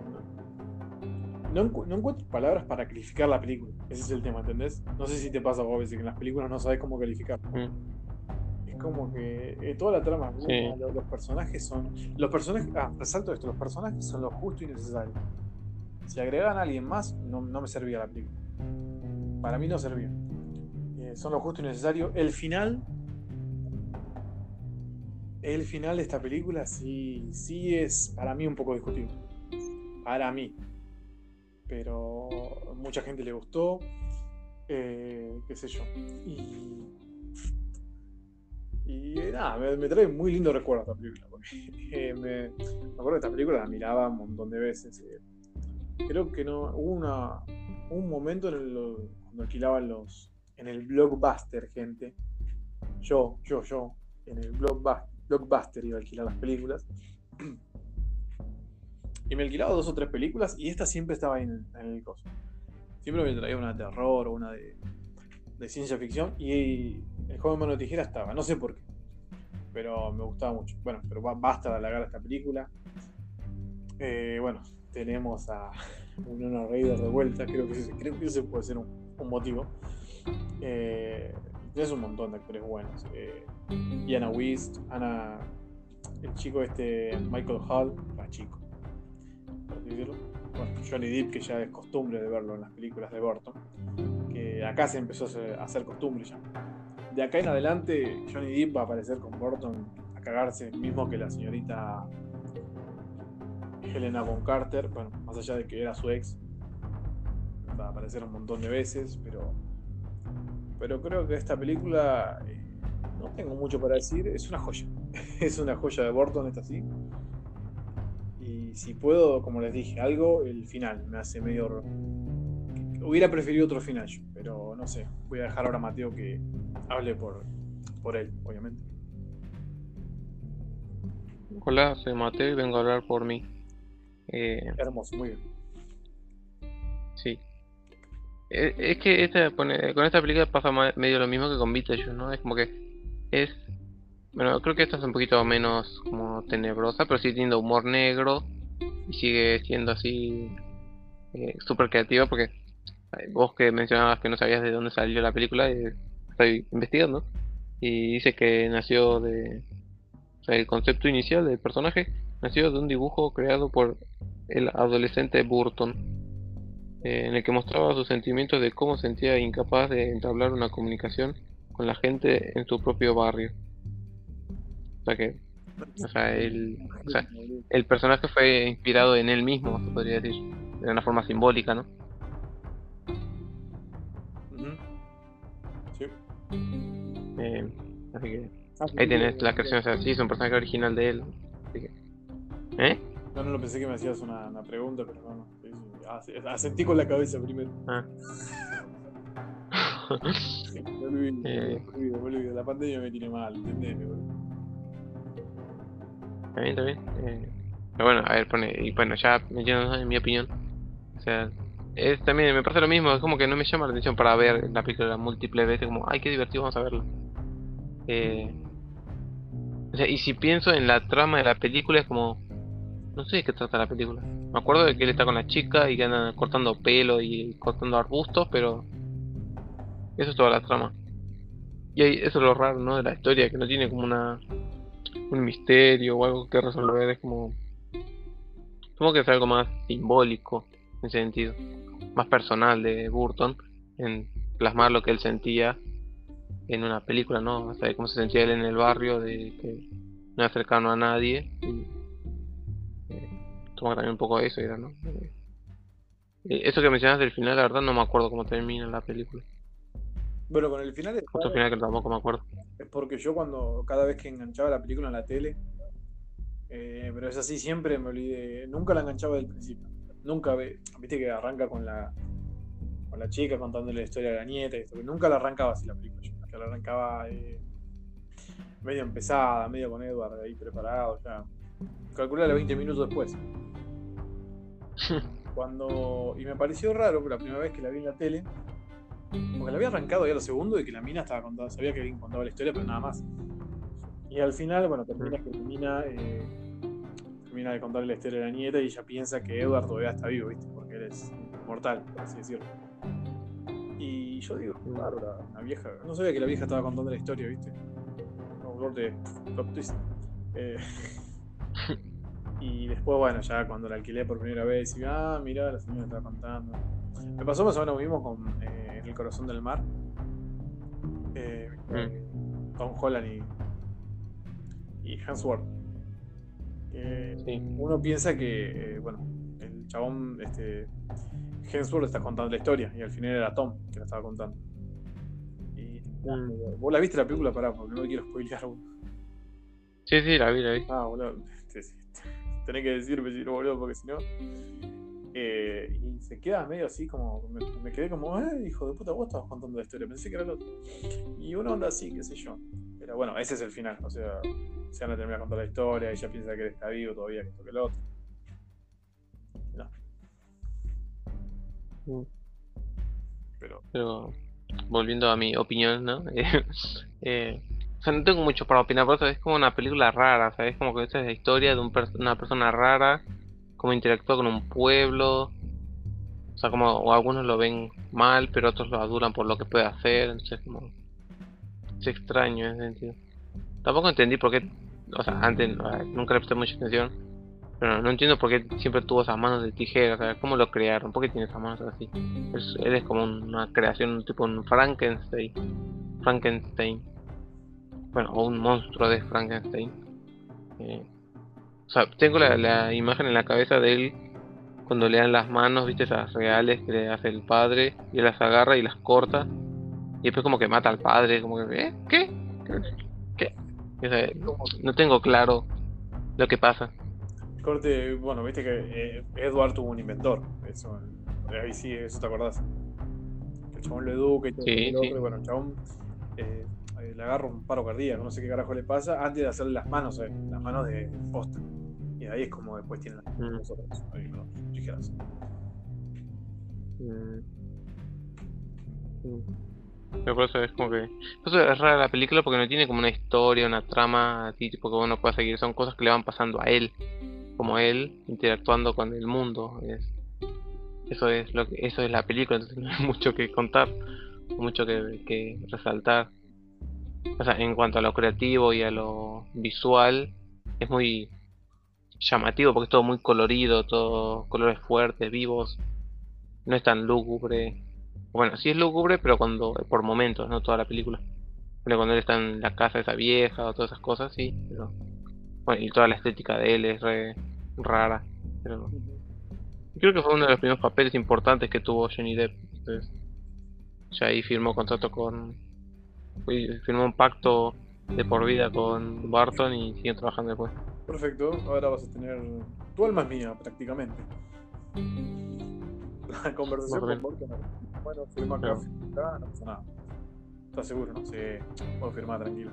no, encuentro palabras para calificar la película. Ese es el tema, ¿entendés? No sé si te pasa a veces que en las películas no sabes cómo calificar. Mm. Como que eh, toda la trama, los, personajes son. Los personajes. Ah, resalto esto: los personajes son lo justo y necesario. Si agregan a alguien más, no, no me servía la película. Para mí no servía son lo justo y necesario. El final. El final de esta película sí, sí es para mí un poco discutible. Para mí. Pero mucha gente le gustó. Eh, qué sé yo. Y. Y nada, me, trae muy lindo recuerdo esta película. Eh, me, acuerdo de esta película, la miraba un montón de veces. Eh. creo que no. Hubo una, un momento en el, cuando alquilaban los, en el blockbuster, gente. Yo, yo, yo, en el blockbuster iba a alquilar las películas. Y me alquilaba dos o tres películas y esta siempre estaba ahí en, el coso. Siempre me traía una de terror o una de, ciencia ficción y el joven mano de tijera estaba, no sé por qué. Pero me gustaba mucho. Bueno, pero basta de alargar esta película. Eh, bueno, tenemos a Winona Raider de vuelta, creo que, creo que ese puede ser un motivo. Eh, un montón de actores buenos. Eh, Diana Wist, Ana, el chico este, Michael Hall, la chico, Johnny Depp, que ya es costumbre de verlo en las películas de Burton, que acá se empezó a hacer costumbre ya. De acá en adelante, Johnny Depp va a aparecer con Burton a cagarse, mismo que la señorita Helena Von más allá de que era su ex, va a aparecer un montón de veces, pero pero creo que esta película, eh, no tengo mucho para decir, es una joya. es una joya de Burton, esta sí. Si puedo, como les dije, algo, el final me hace medio... Hubiera preferido otro final yo, pero no sé. Voy a dejar ahora a Mateo que hable por, por él, obviamente. Hola, soy Mateo y vengo a hablar por mí. Eh, Hermoso, muy bien. Sí, eh, es que esta, con esta película pasa medio lo mismo que con Beetlejuice, ¿no? Es como que es... Bueno, creo que esta es un poquito menos como tenebrosa, pero sigue teniendo humor negro y sigue siendo así eh, súper creativa porque eh, vos que mencionabas que no sabías de dónde salió la película, eh, estoy investigando y dice que nació de... O sea, el concepto inicial del personaje nació de un dibujo creado por el adolescente Burton eh, en el que mostraba sus sentimientos de cómo sentía incapaz de entablar una comunicación con la gente en su propio barrio. O sea que, o sea, el, o sea, el personaje fue inspirado en él mismo, se podría decir, de una forma simbólica, ¿no? Sí. Eh, así que ah, ahí tenés la creación, o sea, sí, es un personaje original de él. Así que, ¿Eh? No, no lo pensé que me hacías una, una pregunta, pero no, no. Asentí con la cabeza primero. Ah. me olvido, eh. me olvido, La pandemia me tiene mal, ¿entendés? Está bien. Eh, pero bueno, a ver, pone. Y bueno, ya me en mi opinión. O sea, es también me parece lo mismo. Es como que no me llama la atención para ver la película múltiples veces. Como, ay, qué divertido, vamos a verla. Eh, o sea, y si pienso en la trama de la película, es como. No sé de qué trata la película. Me acuerdo de que él está con la chica y que andan cortando pelo y cortando arbustos, pero eso es toda la trama. Y eso es lo raro, ¿no? De la historia, que no tiene como una un misterio o algo que resolver, es como como que es algo más simbólico en ese sentido, más personal de Burton en plasmar lo que él sentía en una película, ¿no? O sea, cómo se sentía él en el barrio, de que no era cercano a nadie. Y, toma también un poco de eso, era, ¿no? Eh, eso que mencionas del final, la verdad no me acuerdo cómo termina la película. Bueno, con el final es, Otro final que tampoco me acuerdo. Es porque yo cuando cada vez que enganchaba la película en la tele, eh, pero es así siempre me olvidé, nunca la enganchaba del principio. Nunca ve, viste que arranca con la con la chica contándole la historia de la nieta y esto, que nunca la arrancaba así la película, yo, que la arrancaba eh, medio empezada, medio con Edward ahí preparado, ya. Calculale 20 minutos después. Cuando. Y me pareció raro, que la primera vez que la vi en la tele, porque la había arrancado ya lo segundo y que la mina estaba contando, sabía que alguien contaba la historia, pero nada más. Y al final, bueno, termina que termina, eh, termina de contarle la historia de la nieta y ella piensa que Edward todavía está vivo, ¿viste? Porque él es mortal, por así decirlo. Y yo digo, bárbara, una vieja. No sabía que la vieja estaba contando la historia, ¿viste? Flor de plot twist. Eh, y después, bueno, ya cuando la alquilé por primera vez, y ah, mira, la señora estaba contando. Me pasó más o menos lo mismo con eh, En el corazón del mar. Eh, Tom Holland y, y Hansworth. Sí. Uno piensa que, eh, bueno, el chabón, este, Hemsworth está contando la historia y al final era Tom que la estaba contando. Y, Mm. ¿Vos la viste la película? Pará, porque no quiero spoilear. Sí, sí, la vi, la vi. Ah, boludo. te- te- Tenés que decirme si no, boludo, porque si no. Eh, y se queda medio así como. Me, me quedé como, eh, hijo de puta, vos estabas contando la historia. Pensé que era el otro. Y uno anda así, qué sé yo. Pero bueno, ese es el final. O sea, se van a terminar contando la historia. Ella piensa que él está vivo todavía, que esto que el otro. No, Mm. pero. Pero volviendo a mi opinión, ¿no? Eh, eh, o sea, no tengo mucho para opinar, por eso es como una película rara, ¿sabes? Como que esa es la historia de un pers- una persona rara, cómo interactúa con un pueblo, o sea, como o algunos lo ven mal, pero otros lo adulan por lo que puede hacer, entonces como es extraño en ese sentido. Tampoco entendí por qué, o sea, antes nunca le presté mucha atención, pero no entiendo por qué siempre tuvo esas manos de tijera, o sea, cómo lo crearon, por qué tiene esas manos así. Es- él es como una creación tipo un Frankenstein. Frankenstein. Bueno, o un monstruo de Frankenstein. Eh, o sea, tengo la, la imagen en la cabeza de él cuando le dan las manos, viste, esas reales que le hace el padre, y él las agarra y las corta. Y después como que mata al padre, como que, ¿eh? ¿Qué? ¿Qué? O sea, no tengo claro lo que pasa. Corte, bueno, viste que eh, Edward tuvo un inventor. Eso, eh, ahí sí, eso te acordás. Que el chabón lo educa y todo Sí, sí. bueno, el chabón eh, eh, le agarra un paro cardíaco, no sé qué carajo le pasa, antes de hacerle las manos, eh, las manos de posta. Y ahí es como después tiene las Mm. nosotros, ahí con las tijeras. Mm. Mm. Pero por eso es como que. Por eso es rara la película porque no tiene como una historia, una trama así, tipo que uno pueda seguir. Son cosas que le van pasando a él. Como él interactuando con el mundo. Es, eso es lo que, eso es la película, entonces no hay mucho que contar, mucho que, que resaltar. O sea, en cuanto a lo creativo y a lo visual, es muy llamativo porque es todo muy colorido, todo colores fuertes, vivos. No es tan lúgubre. Bueno, sí es lúgubre, pero cuando por momentos, no toda la película. Pero cuando él está en la casa esa vieja o todas esas cosas, sí. Pero bueno, y toda la estética de él es re rara. Pero creo que fue uno de los primeros papeles importantes que tuvo Johnny Depp. Entonces, ya ahí firmó contrato con. Y Firmó un pacto de por vida con Barton y siguen trabajando después. Perfecto, ahora vas a tener. Tu alma es mía, prácticamente. La conversación con. Morgan. Bueno, firma acá, no pasa nada. ¿Estás seguro? No sé. Puedo firmar tranquilo.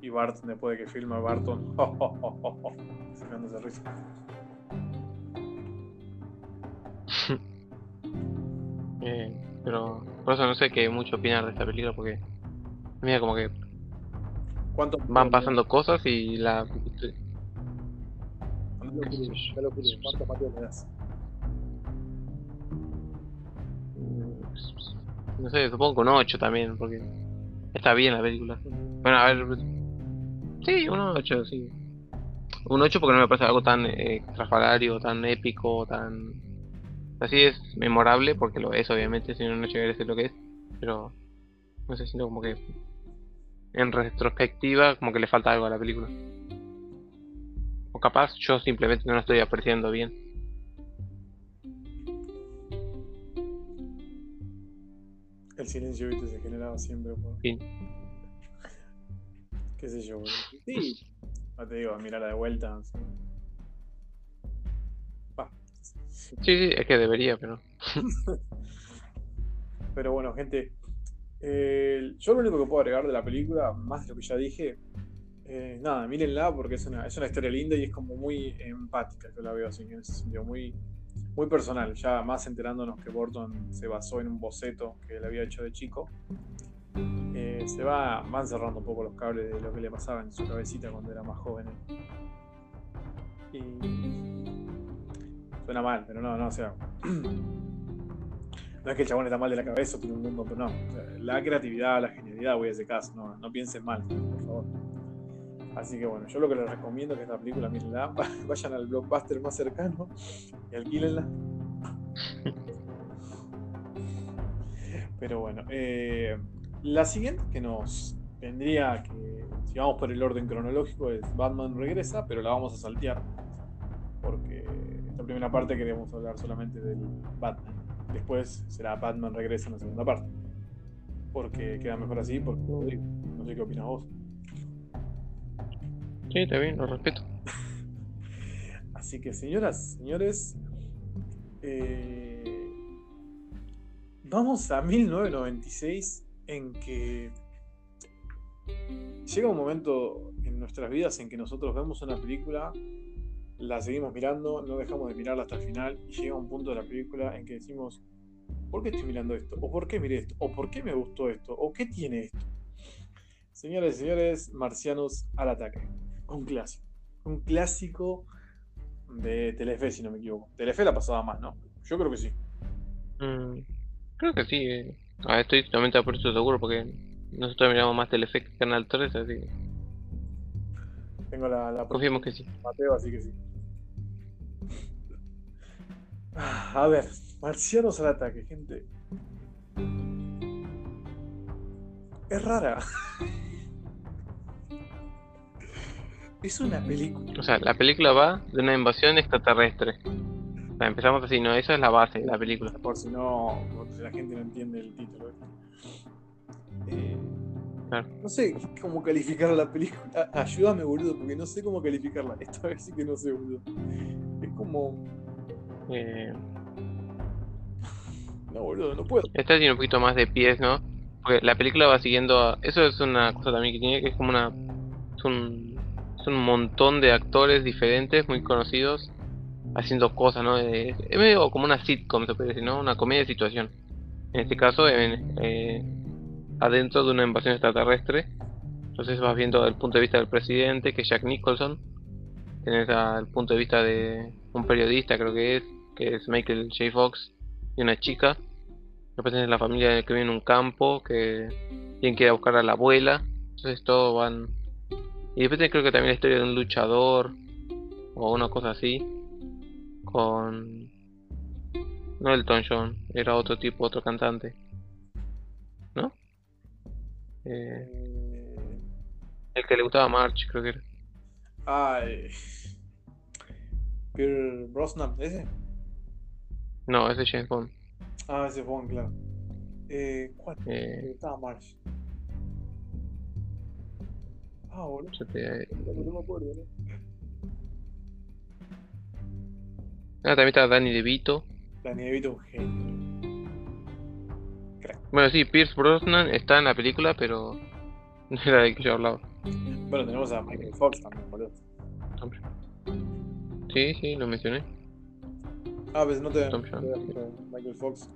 Y Bart, después de que firma Barton, sacándose risa. Eh, pero por eso no sé qué mucho opinar de esta película porque mira como que ¿Cuánto van pasando cosas y la ¿Cuánto le das? mm, no sé, supongo que un 8 también porque está bien la película. Bueno, a ver, sí, un 8, sí. Un 8 porque no me parece algo tan eh, estrafalario, tan épico, tan así es memorable porque lo es obviamente, si no no llegaría a ser lo que es, pero no sé, siento como que en retrospectiva como que le falta algo a la película. O capaz yo simplemente no lo estoy apreciando bien. El silencio ¿viste? se generaba siempre por. Fin. qué sé yo, boludo. Sí. No te digo, mirarla de vuelta. sí. Va. Sí, sí, es que debería, pero. Pero bueno, gente. Eh, yo lo único que puedo agregar de la película, más de lo que ya dije, eh, nada, mírenla porque es una, es una historia linda y es como muy empática, yo la veo así, en ese sentido, muy, muy personal. Ya más enterándonos que Burton se basó en un boceto que él había hecho de chico, eh, se va, van cerrando un poco los cables de lo que le pasaba en su cabecita cuando era más joven. Y suena mal, pero no, no, o sea. No es que el chabón está mal de la cabeza tiene un mundo, pero no. La creatividad, la genialidad, voy a ese caso. No, no piensen mal, por favor. Así que bueno, yo lo que les recomiendo es que esta película, mírenla, vayan al blockbuster más cercano y alquílenla. Pero bueno, eh, la siguiente que nos tendría que, si vamos por el orden cronológico, es Batman regresa, pero la vamos a saltear. Porque esta primera parte queremos hablar solamente del Batman. Después será Batman regresa en la segunda parte. Porque queda mejor así, porque no sé qué opinas vos. Sí, está bien, lo respeto. Así que señoras, señores, eh, vamos a 1996 en que llega un momento en nuestras vidas en que nosotros vemos una película, la seguimos mirando, no dejamos de mirarla hasta el final y llega un punto de la película en que decimos, ¿por qué estoy mirando esto? ¿O por qué miré esto? ¿O por qué me gustó esto? ¿O qué tiene esto? Señores y señores, Marcianos al ataque. Un clásico. Un clásico de Telefe, si no me equivoco. Telefe la pasaba más, ¿no? Yo creo que sí. Mm, creo que sí. eh. Ah, estoy totalmente por eso seguro porque nosotros miramos más Telefe que Canal 3, así que Tengo la, la confiemos que sí. Mateo, así que sí. Ah, A ver, Marcianos al ataque, gente. Es rara. Es una película. O sea, la película va de una invasión extraterrestre. O sea, empezamos así, ¿no? Esa es la base de la película. Por si no, por si la gente no entiende el título. Eh, Claro. no sé cómo calificar la película. Ayúdame, boludo, porque no sé cómo calificarla. Esta vez sí que no sé, boludo. Es como. Eh, No, boludo, no puedo. esta tiene un poquito más de pies, ¿no? Porque la película va siguiendo a... Eso es una cosa también que tiene, que es como una... Es un, es un montón de actores diferentes, muy conocidos, haciendo cosas, ¿no? Es, es medio como una sitcom, se puede decir, ¿no? Una comedia de situación. En este caso, en, eh, adentro de una invasión extraterrestre. Entonces vas viendo el punto de vista del presidente, que es Jack Nicholson. Tienes al punto de vista de un periodista, creo que es, que es Michael J. Fox, y una chica. Después tenés la familia que vive en un campo, que tienen que ir a buscar a la abuela. Entonces todos van... Y después creo que también la historia de un luchador, o una cosa así, con... No Elton John, era otro tipo, otro cantante. ¿No? Eh, el que le gustaba March, creo que era. Ay. Pierre Brosnan, ¿ese? No, ese es James Bond. Ah, ese es Bond, claro. Eh, ¿Cuál? Eh, Estaba Marsh. Ah, boludo. yo te- No me acuerdo, ¿no? Ah, también está Danny DeVito. Danny DeVito un genio. Bueno, sí, Pierce Brosnan está en la película, pero no era del que yo hablaba. Bueno, tenemos a Michael Fox también, boludo. Sí, sí, lo mencioné. Ah, pues no te. Tom Jones. Michael Fox.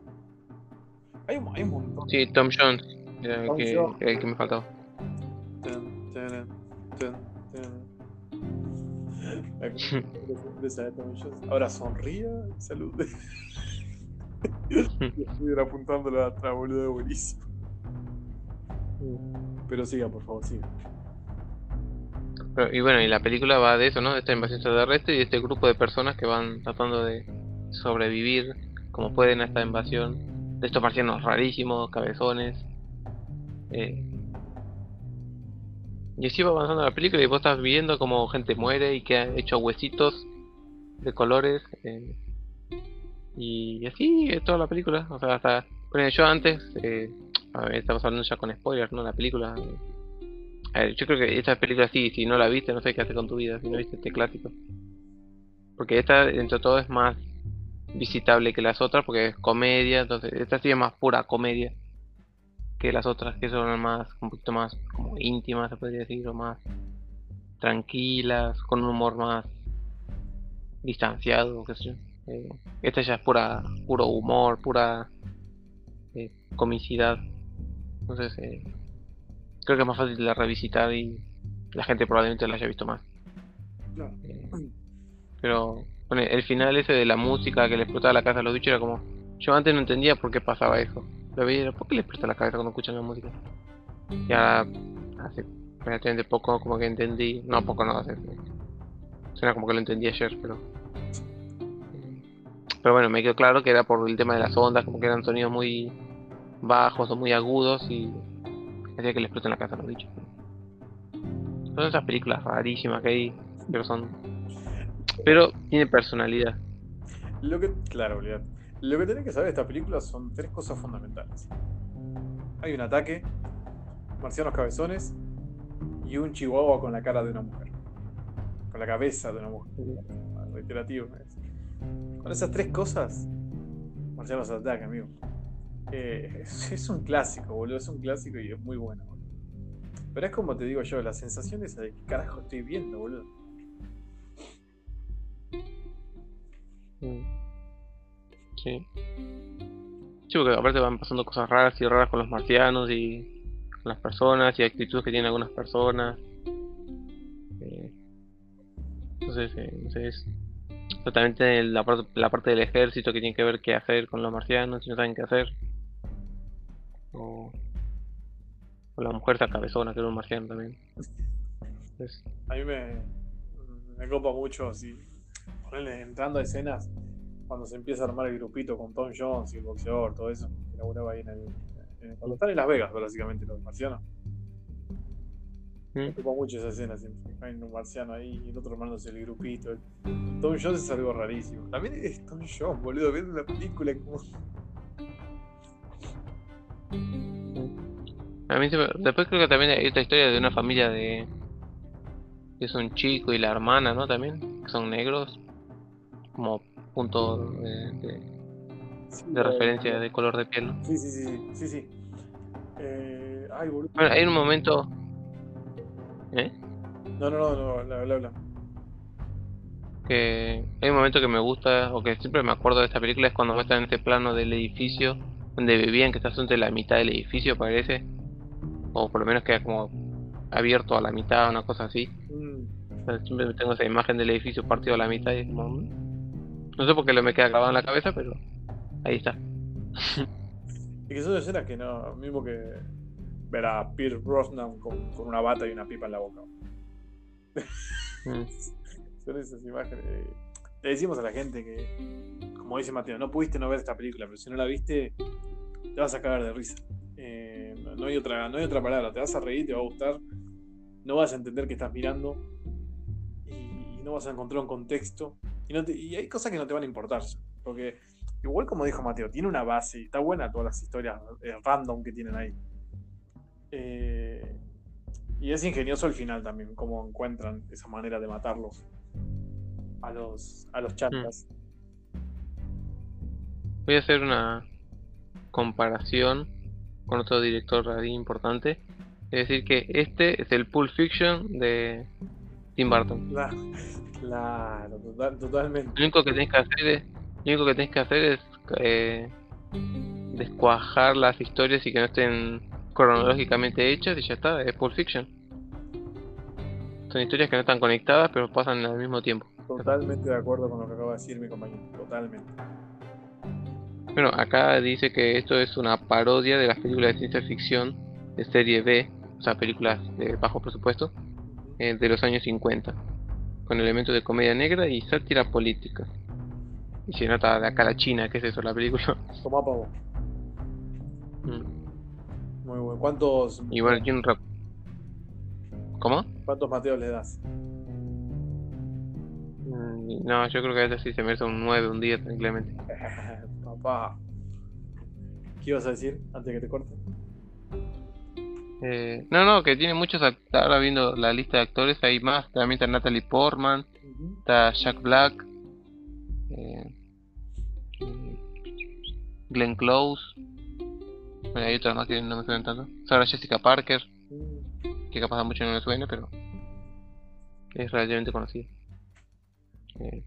Hay un, hay un montón. Sí, Tom Jones era el que, era el que me faltaba. De Tom Jones. Ahora sonría y salude. Estuviera apuntándolo atrás, boludo, buenísimo. Pero siga, por favor, siga. Pero- y bueno, y la película va de eso, ¿no? De esta invasión extraterrestre y de este grupo de personas que van tratando de sobrevivir como pueden a esta invasión. De estos marcianos rarísimos, cabezones. Eh, y así va avanzando la película y vos estás viendo como gente muere y que han hecho huesitos de colores. Eh, y así es toda la película. O sea, hasta. Bueno, yo antes. Eh, estamos hablando ya con spoilers, ¿no? La película. A ver, yo creo que esta película sí, si no la viste, no sé qué hacer con tu vida, si no viste este clásico. Porque esta, dentro de todo, es más visitable que las otras, porque es comedia, entonces esta sí es más pura comedia que las otras, que son más, un poquito más como íntimas, se podría decir, o más tranquilas, con un humor más distanciado, qué sé yo. Eh, esta ya es pura, puro humor, pura eh, comicidad. Entonces, eh, creo que es más fácil de revisitar y la gente probablemente la haya visto más. pero el final ese de la música que le explotaba la casa a los bichos era como. Yo antes no entendía por qué pasaba eso. Lo veía, ¿por qué le explota la cabeza cuando escuchan la música? Ya hace relativamente poco como que entendí. No, poco no, hace. Suena como que lo entendí ayer, pero pero bueno, me quedó claro que era por el tema de las ondas, como que eran sonidos muy bajos o muy agudos y hacía que le exploten la casa a los bichos. Son esas películas rarísimas que hay, pero son. Pero tiene personalidad. Lo que, claro, Lo que tenés que saber de esta película son tres cosas fundamentales. Hay un ataque, marcianos cabezones y un chihuahua con la cara de una mujer. Con la cabeza de una mujer. Reiterativo. Con esas tres cosas, Marcianos ataca, amigo. Eh, es, un clásico, boludo. Es un clásico y es muy bueno, Pero es como te digo yo, la sensación esa de que carajo estoy viendo, boludo. Sí. Sí, porque aparte van pasando cosas raras y raras con los marcianos y con las personas y actitudes que tienen algunas personas. Entonces, eh, entonces Totalmente la, la parte del ejército que tiene que ver qué hacer con los marcianos, si no saben qué hacer. O, la mujer esa cabezona que era un marciano también. A mí me, me copa mucho así, ponerle entrando a escenas cuando se empieza a armar el grupito con Tom Jones y el boxeador, todo eso, que ahí en el, cuando están en Las Vegas, básicamente, los marcianos. Me ocupa mucho esa escena siempre. Hay un marciano ahí y el otro armándose el grupito. Tom Jones es algo rarísimo. También es Tom Jones, boludo, viendo la película como. A mí después creo que también hay otra historia de una familia de que es un chico y la hermana, ¿no? También que son negros como punto de, de, referencia de color de piel. Sí, sí, sí, sí, sí. Eh, ay, bueno, hay un momento ¿Eh? No, no, no, no, habla, habla. Que hay un momento que me gusta, o que siempre me acuerdo de esta película, es cuando muestran este plano del edificio, donde vivían, que está entre la mitad del edificio, parece. O por lo menos queda como abierto a la mitad, una cosa así. Mm. siempre tengo esa imagen del edificio partido a la mitad y es como... Mm". No sé por qué lo me queda grabado en la cabeza, pero ahí está. y que son escenas que no, mismo que ver a Pierce Brosnan con, con, una bata y una pipa en la boca. Mm. Son esas imágenes. Le decimos a la gente que, como dice Mateo, no pudiste no ver esta película, pero si no la viste, te vas a cagar de risa. Eh, no, hay otra, no hay otra palabra, te vas a reír, te va a gustar, no vas a entender que estás mirando y, no vas a encontrar un contexto. Y, hay cosas que no te van a importar, porque igual como dijo Mateo, tiene una base está buena todas las historias eh, random que tienen ahí. Eh, y es ingenioso el final también, cómo encuentran esa manera de matarlos a los, a los. Mm. Voy a hacer una comparación con otro director ahí importante. Es decir, que este es el Pulp Fiction de Tim Burton. Claro, totalmente. Lo único que tenés que hacer es, lo único que tenés que hacer es eh, descuajar las historias y que no estén cronológicamente hechas y ya está, es Pulp Fiction. Son historias que no están conectadas pero pasan al mismo tiempo. Totalmente de acuerdo con lo que acaba de decir mi compañero, totalmente. Bueno, acá dice que esto es una parodia de las películas de ciencia ficción de serie B, o sea, películas de bajo presupuesto, eh, de los años 50, con elementos de comedia negra y sátira política. Y se nota de acá la China, ¿qué es eso, la película? Toma pavo. Mm. Muy bueno. ¿Cuántos? Un rap. ¿Cómo? ¿Cuántos Mateos le das? Mm, No, yo creo que a este sí se merece un 9, un 10 tranquilamente. Papá. ¿Qué ibas a decir antes que te corte? Eh, no, no, que tiene muchos Ahora viendo la lista de actores, hay más. También está Natalie Portman, está Jack Black, eh, eh, Glenn Close. Bueno, hay otras más que no me suenan tanto. Sarah Jessica Parker, que capaz a muchos no le suene, pero es relativamente conocida. Eh,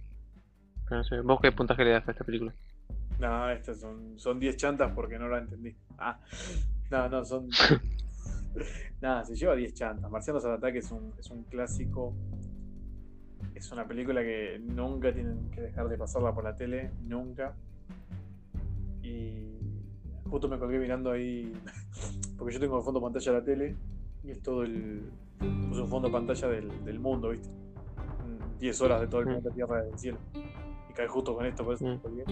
pero no sé, ¿vos qué puntaje le das a esta película? No, estas son, son 10 chantas porque no la entendí. Ah, no, no, son. Nada, se lleva 10 chantas. Marcianos al ataque es un, es un clásico. Es una película que nunca tienen que dejar de pasarla por la tele, nunca. Y justo me colgué mirando ahí, porque yo tengo el fondo pantalla de la tele y es todo el. Es un fondo pantalla del, del mundo, ¿viste? Mm, 10 horas de todo el Mm. planeta Tierra del cielo. Y cae justo con esto, por eso me Mm. colgué.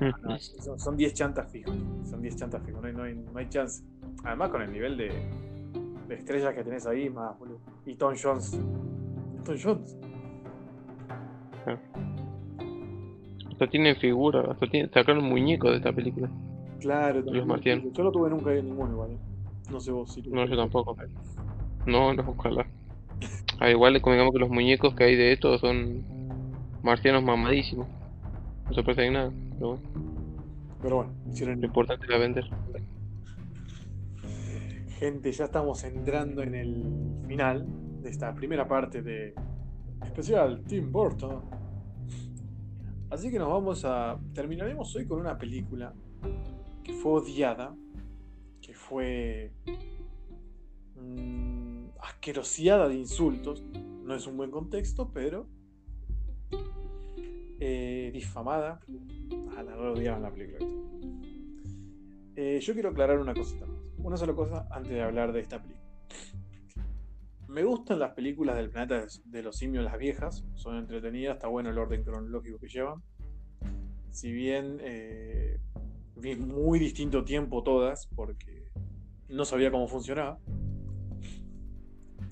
No, son- son 10 chantas fijos. Son 10 chantas fijos, no hay, no, hay, no hay chance. Además, con el nivel de, de estrellas que tenés ahí, más, boludo. Y Tom Jones. Tom Jones. Hasta tienen figuras, hasta tienen, sacaron muñecos de esta película. Claro, Los marcianos. Yo no tuve nunca ninguno igual. ¿eh? No sé vos si No, yo tampoco. No, no, ojalá. Ah, igual convengamos que los muñecos que hay de estos son marcianos mamadísimos. No se parece nada, pero bueno, Pero bueno, hicieron lo importante era vender. Gente, ya estamos entrando en el final de esta primera parte de especial Tim Burton. Así que nos vamos a. Terminaremos hoy con una película que fue odiada, que fue. mm, asqueroseada de insultos. No es un buen contexto, pero. Eh, difamada. A la hora odiaban la película. Eh, yo quiero aclarar una cosita más. Una sola cosa antes de hablar de esta película. Me gustan las películas del planeta de los simios, las viejas. Son entretenidas, está bueno el orden cronológico que llevan. Si bien eh, vi muy distinto tiempo todas, porque no sabía cómo funcionaba.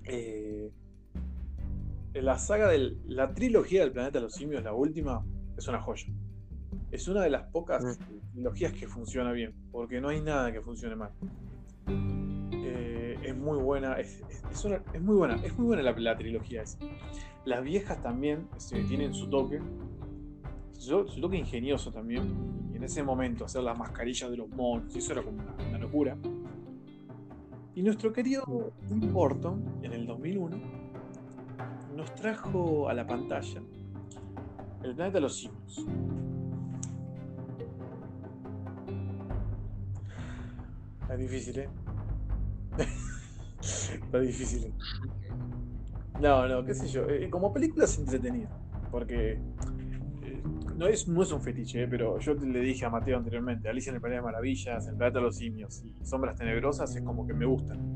Eh, la saga de la trilogía del planeta de los simios, la última, es una joya. Es una de las pocas trilogías que funciona bien, porque no hay nada que funcione mal. Eh, es muy buena, es, es- es una- es muy buena, es muy buena la, la trilogía esa. Las viejas también este, tienen su toque, su, su toque ingenioso también. Y en ese momento hacer las mascarillas de los monos, eso era como una, una locura. Y nuestro querido Tim Burton, en el 2001, nos trajo a la pantalla el planeta de los simios. Está difícil, ¿eh? Está difícil. ¿eh? No, no, qué sé yo. eh, como película es entretenida. Porque eh, no, es, no es un fetiche, ¿eh? pero yo le dije a Mateo anteriormente: Alicia en el País de Maravillas, El Planeta de los Simios y Sombras Tenebrosas es como que me gustan.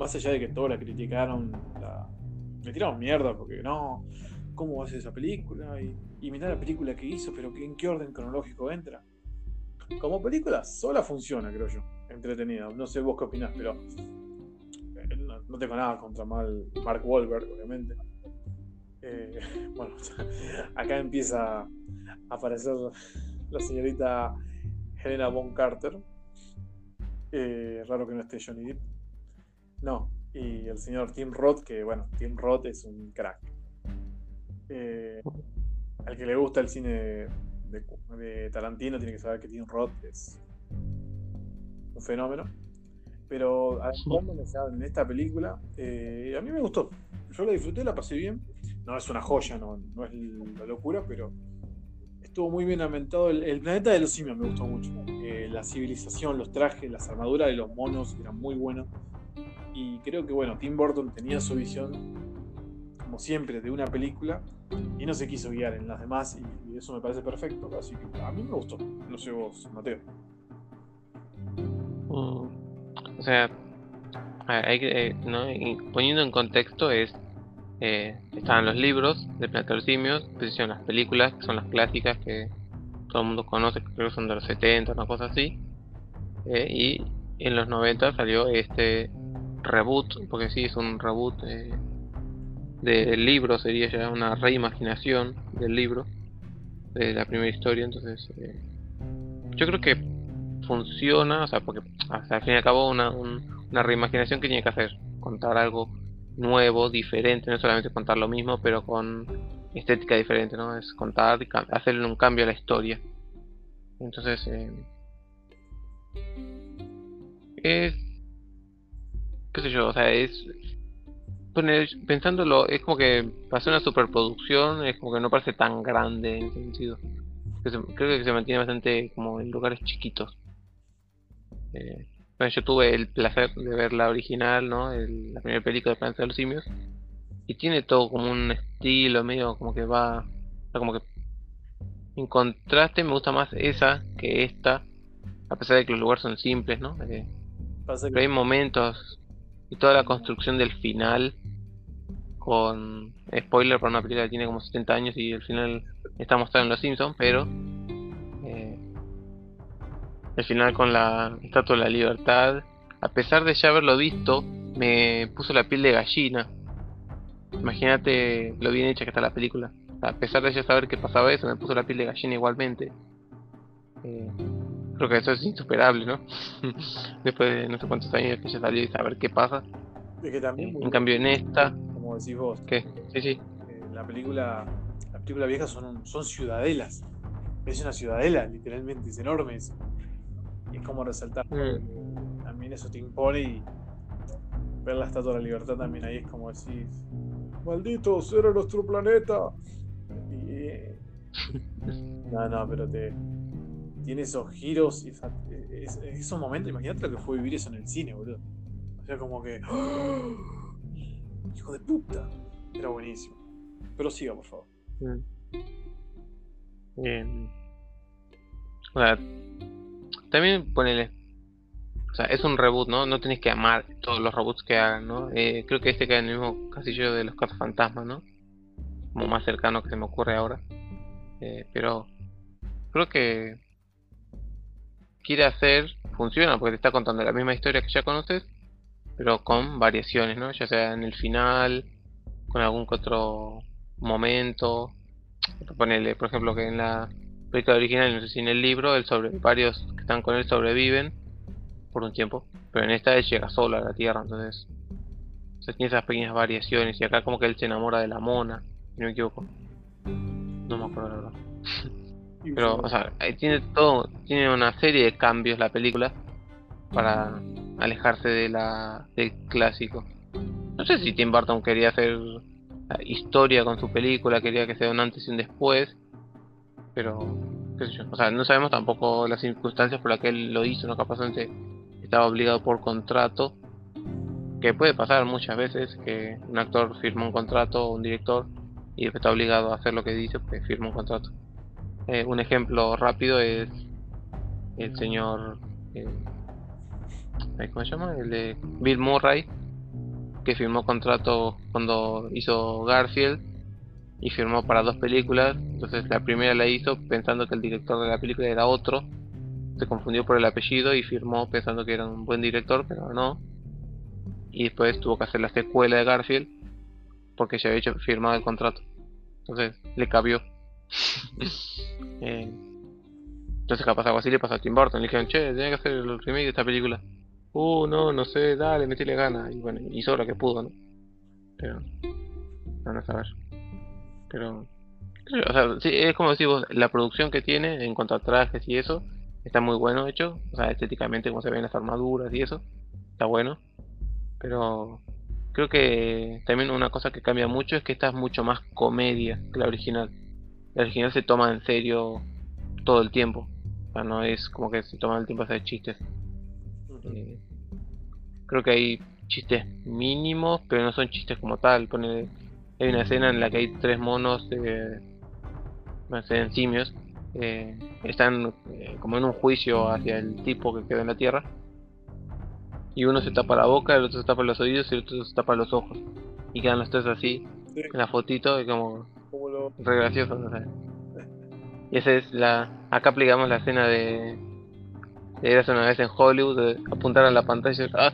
Más allá de que todos la criticaron, la, me tiraron mierda porque no, ¿cómo va a esa película? Y, y mirá la película que hizo, pero ¿en qué orden cronológico entra? Como película sola funciona, creo yo. Entretenida. No sé vos qué opinás, pero eh, no, no tengo nada contra mal Mark Wahlberg, obviamente. Eh, bueno, acá empieza a aparecer la señorita Helena Von Carter. Eh, raro que no esté Johnny Depp. No, y el señor Tim Roth, que bueno, Tim Roth es un crack. Eh, al que le gusta el cine de, de Tarantino tiene que saber que Tim Roth es un fenómeno. Pero en esta película, eh, a mí me gustó. Yo la disfruté, la pasé bien. No es una joya, no, no es la locura, pero estuvo muy bien ambientado. El, el planeta de los simios me gustó mucho. Eh, la civilización, los trajes, las armaduras de los monos eran muy buenos. Y creo que, bueno, Tim Burton tenía su visión, como siempre, de una película y no se quiso guiar en las demás y, eso me parece perfecto. Así que a mí me gustó. No sé vos, Mateo. Mm, O sea, eh, ¿no? Poniendo en contexto es, eh, estaban los libros de Planeta de los Simios, hicieron las películas, que son las clásicas que todo el mundo conoce, creo que son de los 70, una cosa así, eh, y en los 90 salió este reboot, porque sí, es un reboot eh, del libro, sería ya una reimaginación del libro, de la primera historia, entonces eh, yo creo que funciona, o sea, porque hasta al fin y al cabo una, una reimaginación que tiene que hacer, contar algo nuevo, diferente, no solamente contar lo mismo, pero con estética diferente, ¿no? Es contar hacerle un cambio a la historia. Entonces, eh, es qué sé yo, o sea, es pensándolo, es como que pasó una superproducción, es como que no parece tan grande en ese sentido. creo que se mantiene bastante como en lugares chiquitos. Eh, bueno, yo tuve el placer de ver la original, ¿no? la primera película de Planeta de los Simios. Y tiene todo como un estilo medio como que va... como que... En contraste me gusta más esa que esta. A pesar de que los lugares son simples, ¿no? Eh, pero hay momentos y toda la construcción del final con spoiler para una película que tiene como 70 años y el final está mostrado en Los Simpsons, pero eh, el final con la Estatua de la Libertad, a pesar de ya haberlo visto, me puso la piel de gallina. Imagínate lo bien hecha que está la película. A pesar de ya saber que pasaba eso, me puso la piel de gallina igualmente. Eh, Creo que eso es insuperable, ¿no? Después de no sé cuántos años que ya salió y saber qué pasa. que también, en cambio en esta... Como decís vos. ¿Qué? Sí, sí. Eh, la película, la película vieja son, son ciudadelas. Es una ciudadela, literalmente, es enorme. Es, es como resaltar. Mm. También eso te impone y ver la Estatua de la Libertad también ahí es como decir, malditos, era nuestro planeta. Y... No, no, pero te, tiene esos giros y esos momentos. Imagínate lo que fue vivir eso en el cine, boludo. O sea, como que. ¡oh! ¡Hijo de puta! Era buenísimo. Pero siga, por favor. Sea, también ponele. O sea, es un reboot, ¿no? No tenés que amar todos los reboots que hagan, ¿no? Eh, creo que este cae en el mismo casillo de los casos fantasmas, ¿no? Como más cercano que se me ocurre ahora. Eh, pero creo que quiere hacer funciona porque te está contando la misma historia que ya conoces, pero con variaciones, ¿no? Ya sea en el final, con algún otro momento. Ponerle, por ejemplo, que en la película original, no sé si en el libro, el sobre, varios que están con él sobreviven por un tiempo, pero en esta él llega solo a la Tierra, entonces se tiene esas pequeñas variaciones y acá como que él se enamora de la mona, si no me equivoco. No me acuerdo la verdad. Pero, o sea, tiene todo, tiene una serie de cambios la película para alejarse de la del clásico. No sé si Tim Burton quería hacer historia con su película, quería que sea un antes y un después, pero qué sé yo, o sea, no sabemos tampoco las circunstancias por las que él lo hizo, no capaz estaba obligado por contrato, que puede pasar muchas veces que un actor firma un contrato o un director y está obligado a hacer lo que dice porque firma un contrato. Eh, un ejemplo rápido es el señor. Eh, ¿Cómo se llama? El de Bill Murray, que firmó contrato cuando hizo Garfield y firmó para dos películas. Entonces, la primera la hizo pensando que el director de la película era otro. Se confundió por el apellido y firmó pensando que era un buen director, pero no. Y después tuvo que hacer la secuela de Garfield porque ya había hecho firmado el contrato. Entonces, le cabió. Eh, entonces capaz algo así le pasó a Tim Burton. Le dijeron, che, tenía que hacer el remake de esta película. Uh, no, no sé, dale, metile ganas. Y bueno, hizo lo que pudo, ¿no? Pero, no, no saber. Pero, o sea, sí, es como decir vos, la producción que tiene en cuanto a trajes y eso, está muy bueno hecho. O sea, estéticamente como se ven las armaduras y eso, está bueno. Pero creo que también una cosa que cambia mucho es que esta es mucho más comedia que la original la original se toma en serio todo el tiempo. O sea, no es como que se toma el tiempo de hacer chistes. Eh, creo que hay chistes mínimos, pero no son chistes como tal. Pone, hay una escena en la que hay tres monos, eh, no sé, en simios. Eh, están eh, como en un juicio hacia el tipo que quedó en la tierra. Y uno se tapa la boca, el otro se tapa los oídos y el otro se tapa los ojos. Y quedan los tres así, en la fotito, y como Re gracioso, no sé. Y esa es la. Acá aplicamos la escena de. eras una vez en Hollywood, apuntar a la pantalla, ah,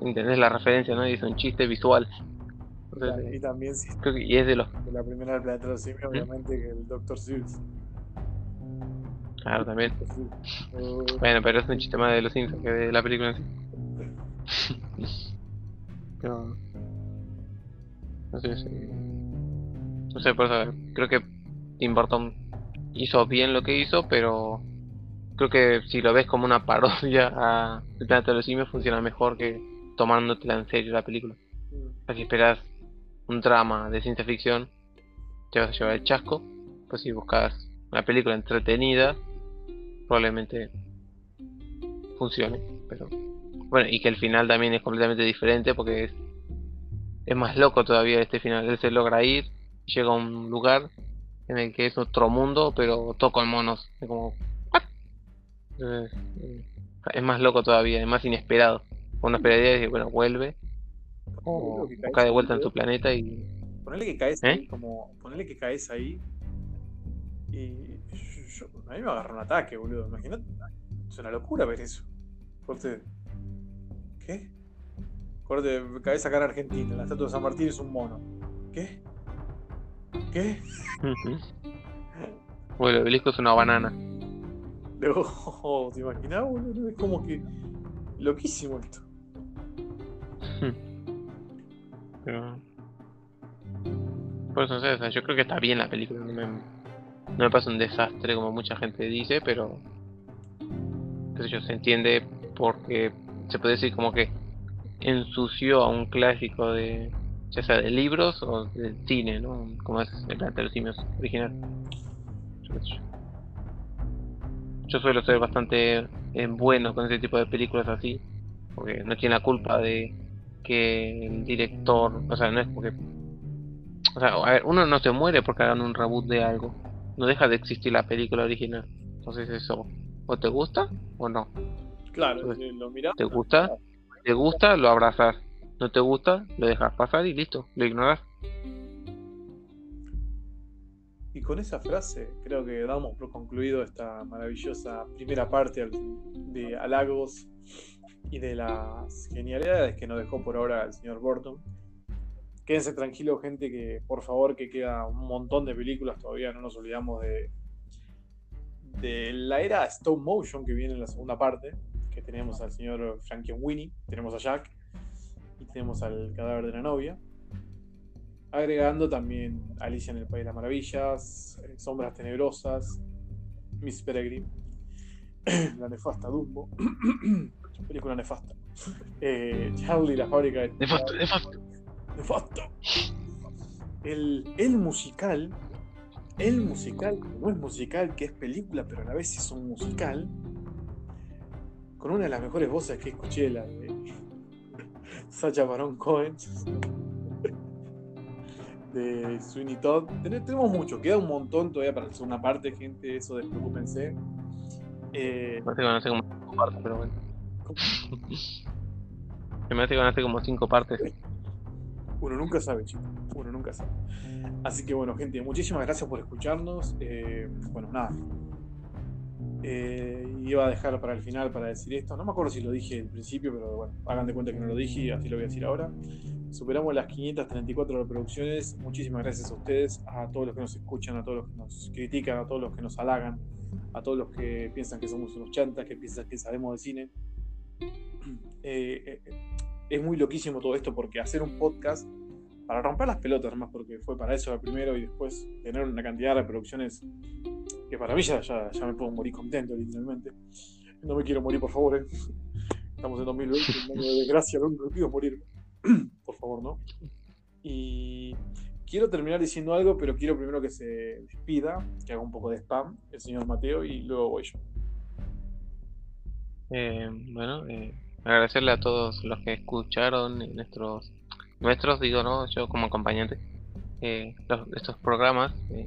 entendés la referencia, ¿no? Y es un chiste visual. y también sí, creo que, y es de los... De la primera del planeta de los simios, obviamente, que el Dr. Seuss. Claro, también. bueno, pero es un chiste más de los Simpsons que de la película en sí. pero... No sé si... No sé, por eso creo que Tim Burton hizo bien lo que hizo, pero creo que si lo ves como una parodia a El planeta de los simios funciona mejor que tomándotela en serio la película. Mm. Si esperas un drama de ciencia ficción, te vas a llevar el chasco. Pues si buscas una película entretenida, probablemente funcione. Pero bueno, y que el final también es completamente diferente porque es, es más loco todavía este final. Él se logra ir, llega a un lugar en el que es otro mundo, pero todo con monos. Es como. Eh, es más loco todavía, es más inesperado. Uno esperaría que, bueno, vuelve. O, cae de vuelta en su planeta y. Ponele que caes ¿Eh? ahí, como. Ponele que caes ahí. Y. a mí me agarra un ataque, boludo. Imagínate. Es una locura ver eso. Corte. ¿Qué? Corte, cabeza acá en Argentina. La estatua de San Martín es un mono. ¿Qué? ¿Qué? bueno, el obelisco es una banana. Oh, ¿Te imaginas, boludo? Es como que. Loquísimo esto. Pero... Por eso, sé, yo creo que está bien la película. No me, no me pasa un desastre como mucha gente dice, pero. Qué sé yo, se entiende porque se puede decir como que ensució a un clásico de, ya sea de libros o de cine, ¿no? Como es el planeta de los simios original. Yo suelo ser bastante eh, bueno con ese tipo de películas así, porque no tiene la culpa de que el director, o sea, no es porque... O sea, a ver, uno no se muere porque hagan un reboot de algo, no deja de existir la película original. Entonces eso, o te gusta o no. Claro, lo miras. ¿Te gusta? ¿Te gusta? Lo abrazas no te gusta, lo dejas pasar y listo, lo ignoras. Y con esa frase creo que damos por concluido esta maravillosa primera parte de halagos y de las genialidades que nos dejó por ahora el señor Burton. Quédense tranquilos, gente, que por favor que queda un montón de películas todavía, no nos olvidamos de, la era stop motion que viene en la segunda parte, que tenemos al señor Winnie tenemos a Jack, tenemos al cadáver de la novia. Agregando también Alicia en el País de las Maravillas, eh, Sombras Tenebrosas, Miss Peregrine, la nefasta Dumbo, película nefasta. Eh, Charlie, la fábrica de. Nefasto, nefasto. Nefasto. El, el musical, el musical, no es musical, que es película, pero a la vez es un musical, con una de las mejores voces que escuché, la de Sacha Baron Cohen de Sweeney Todd. tenemos mucho, queda un montón todavía para la segunda parte, gente, eso despreocúpense. Eh, que van a como cinco partes, pero bueno. Se me hace que van a hacer como cinco partes. Uno nunca sabe, chicos. Uno nunca sabe. Así que bueno, gente, muchísimas gracias por escucharnos. Eh, bueno, nada. Eh, iba a dejar para el final para decir esto. No me acuerdo si lo dije al principio, pero bueno, hagan de cuenta que no lo dije y así lo voy a decir ahora. Superamos las 534 reproducciones. Muchísimas gracias a ustedes, a todos los que nos escuchan, a todos los que nos critican, a todos los que nos halagan, a todos los que piensan que somos unos chantas, que piensan que sabemos de cine. Eh, eh, es muy loquísimo todo esto porque hacer un podcast para romper las pelotas, más porque fue para eso el primero y después tener una cantidad de reproducciones que para mí ya, ya, me puedo morir contento, literalmente. No me quiero morir, por favor. ¿eh? Estamos en 2020, en de desgracia, que pido es morirme. por favor, ¿no? Y quiero terminar diciendo algo, pero quiero primero que se despida, que haga un poco de spam el señor Mateo y luego voy yo. Eh, bueno, eh, agradecerle a todos los que escucharon nuestros, nuestros digo, ¿no? Yo como acompañante, eh, estos programas. Eh,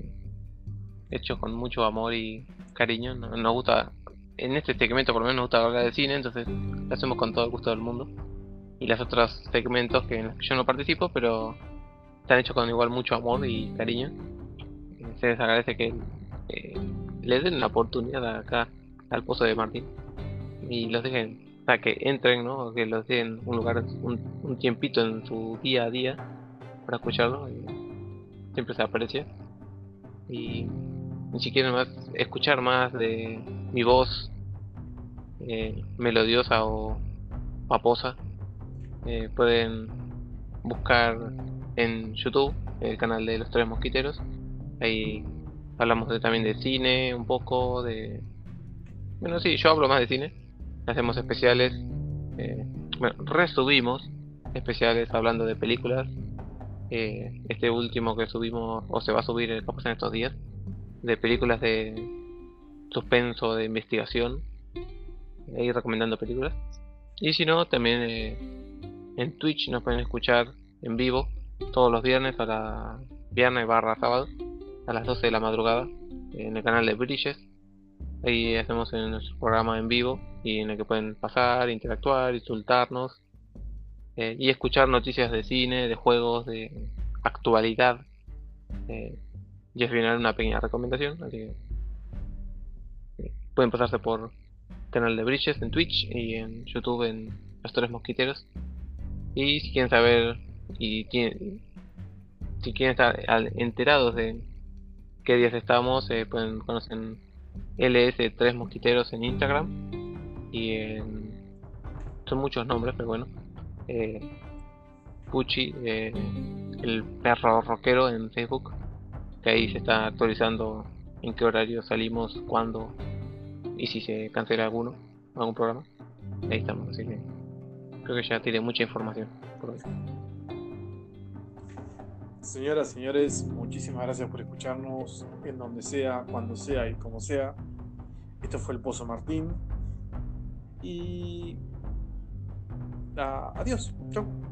hecho con mucho amor y cariño. Nos, gusta, en este segmento por lo menos nos gusta hablar de cine, entonces lo hacemos con todo el gusto del mundo. Y los otros segmentos que en los que yo no participo, pero están hechos con igual mucho amor y cariño. Se les agradece que eh, le den la oportunidad acá al pozo de Martín. y los dejen, o sea, que entren, ¿no? Que los den un lugar, un, tiempito en su día a día para escucharlo. Y siempre se aprecia. Y, si quieren más, escuchar más de mi voz eh, melodiosa o paposa, eh, pueden buscar en YouTube el canal de los tres mosquiteros. Ahí hablamos también de cine, un poco de... Bueno, sí, yo hablo más de cine. Hacemos especiales. Eh, bueno, resubimos especiales hablando de películas. Este último que subimos, o se va a subir en estos días, de películas de suspenso, de investigación. Ahí recomendando películas. Y si no, también eh, en Twitch nos pueden escuchar en vivo todos los viernes a la viernes barra sábado a las 12 de la madrugada en el canal de Bridges. Ahí hacemos en nuestro programa en vivo y en el que pueden pasar, interactuar, insultarnos eh, y escuchar noticias de cine, de juegos, de actualidad. Eh, y al final una pequeña recomendación, así que pueden pasarse por canal de Bridges en Twitch y en YouTube en Los Tres Mosquiteros. Y si quieren saber y si quieren estar enterados de qué días estamos, eh, pueden conocer LS3 Mosquiteros en Instagram y en, son muchos nombres, pero bueno. Eh, Pucci, eh, el perro rockero en Facebook, ahí se está actualizando en qué horario salimos, cuándo y si se cancela alguno, algún programa. Ahí estamos, así que creo que ya tiene mucha información por hoy. Señoras, señores, muchísimas gracias por escucharnos en donde sea, cuando sea y como sea. Esto fue el Pozo Martín. Y... Ah, adiós. Chau.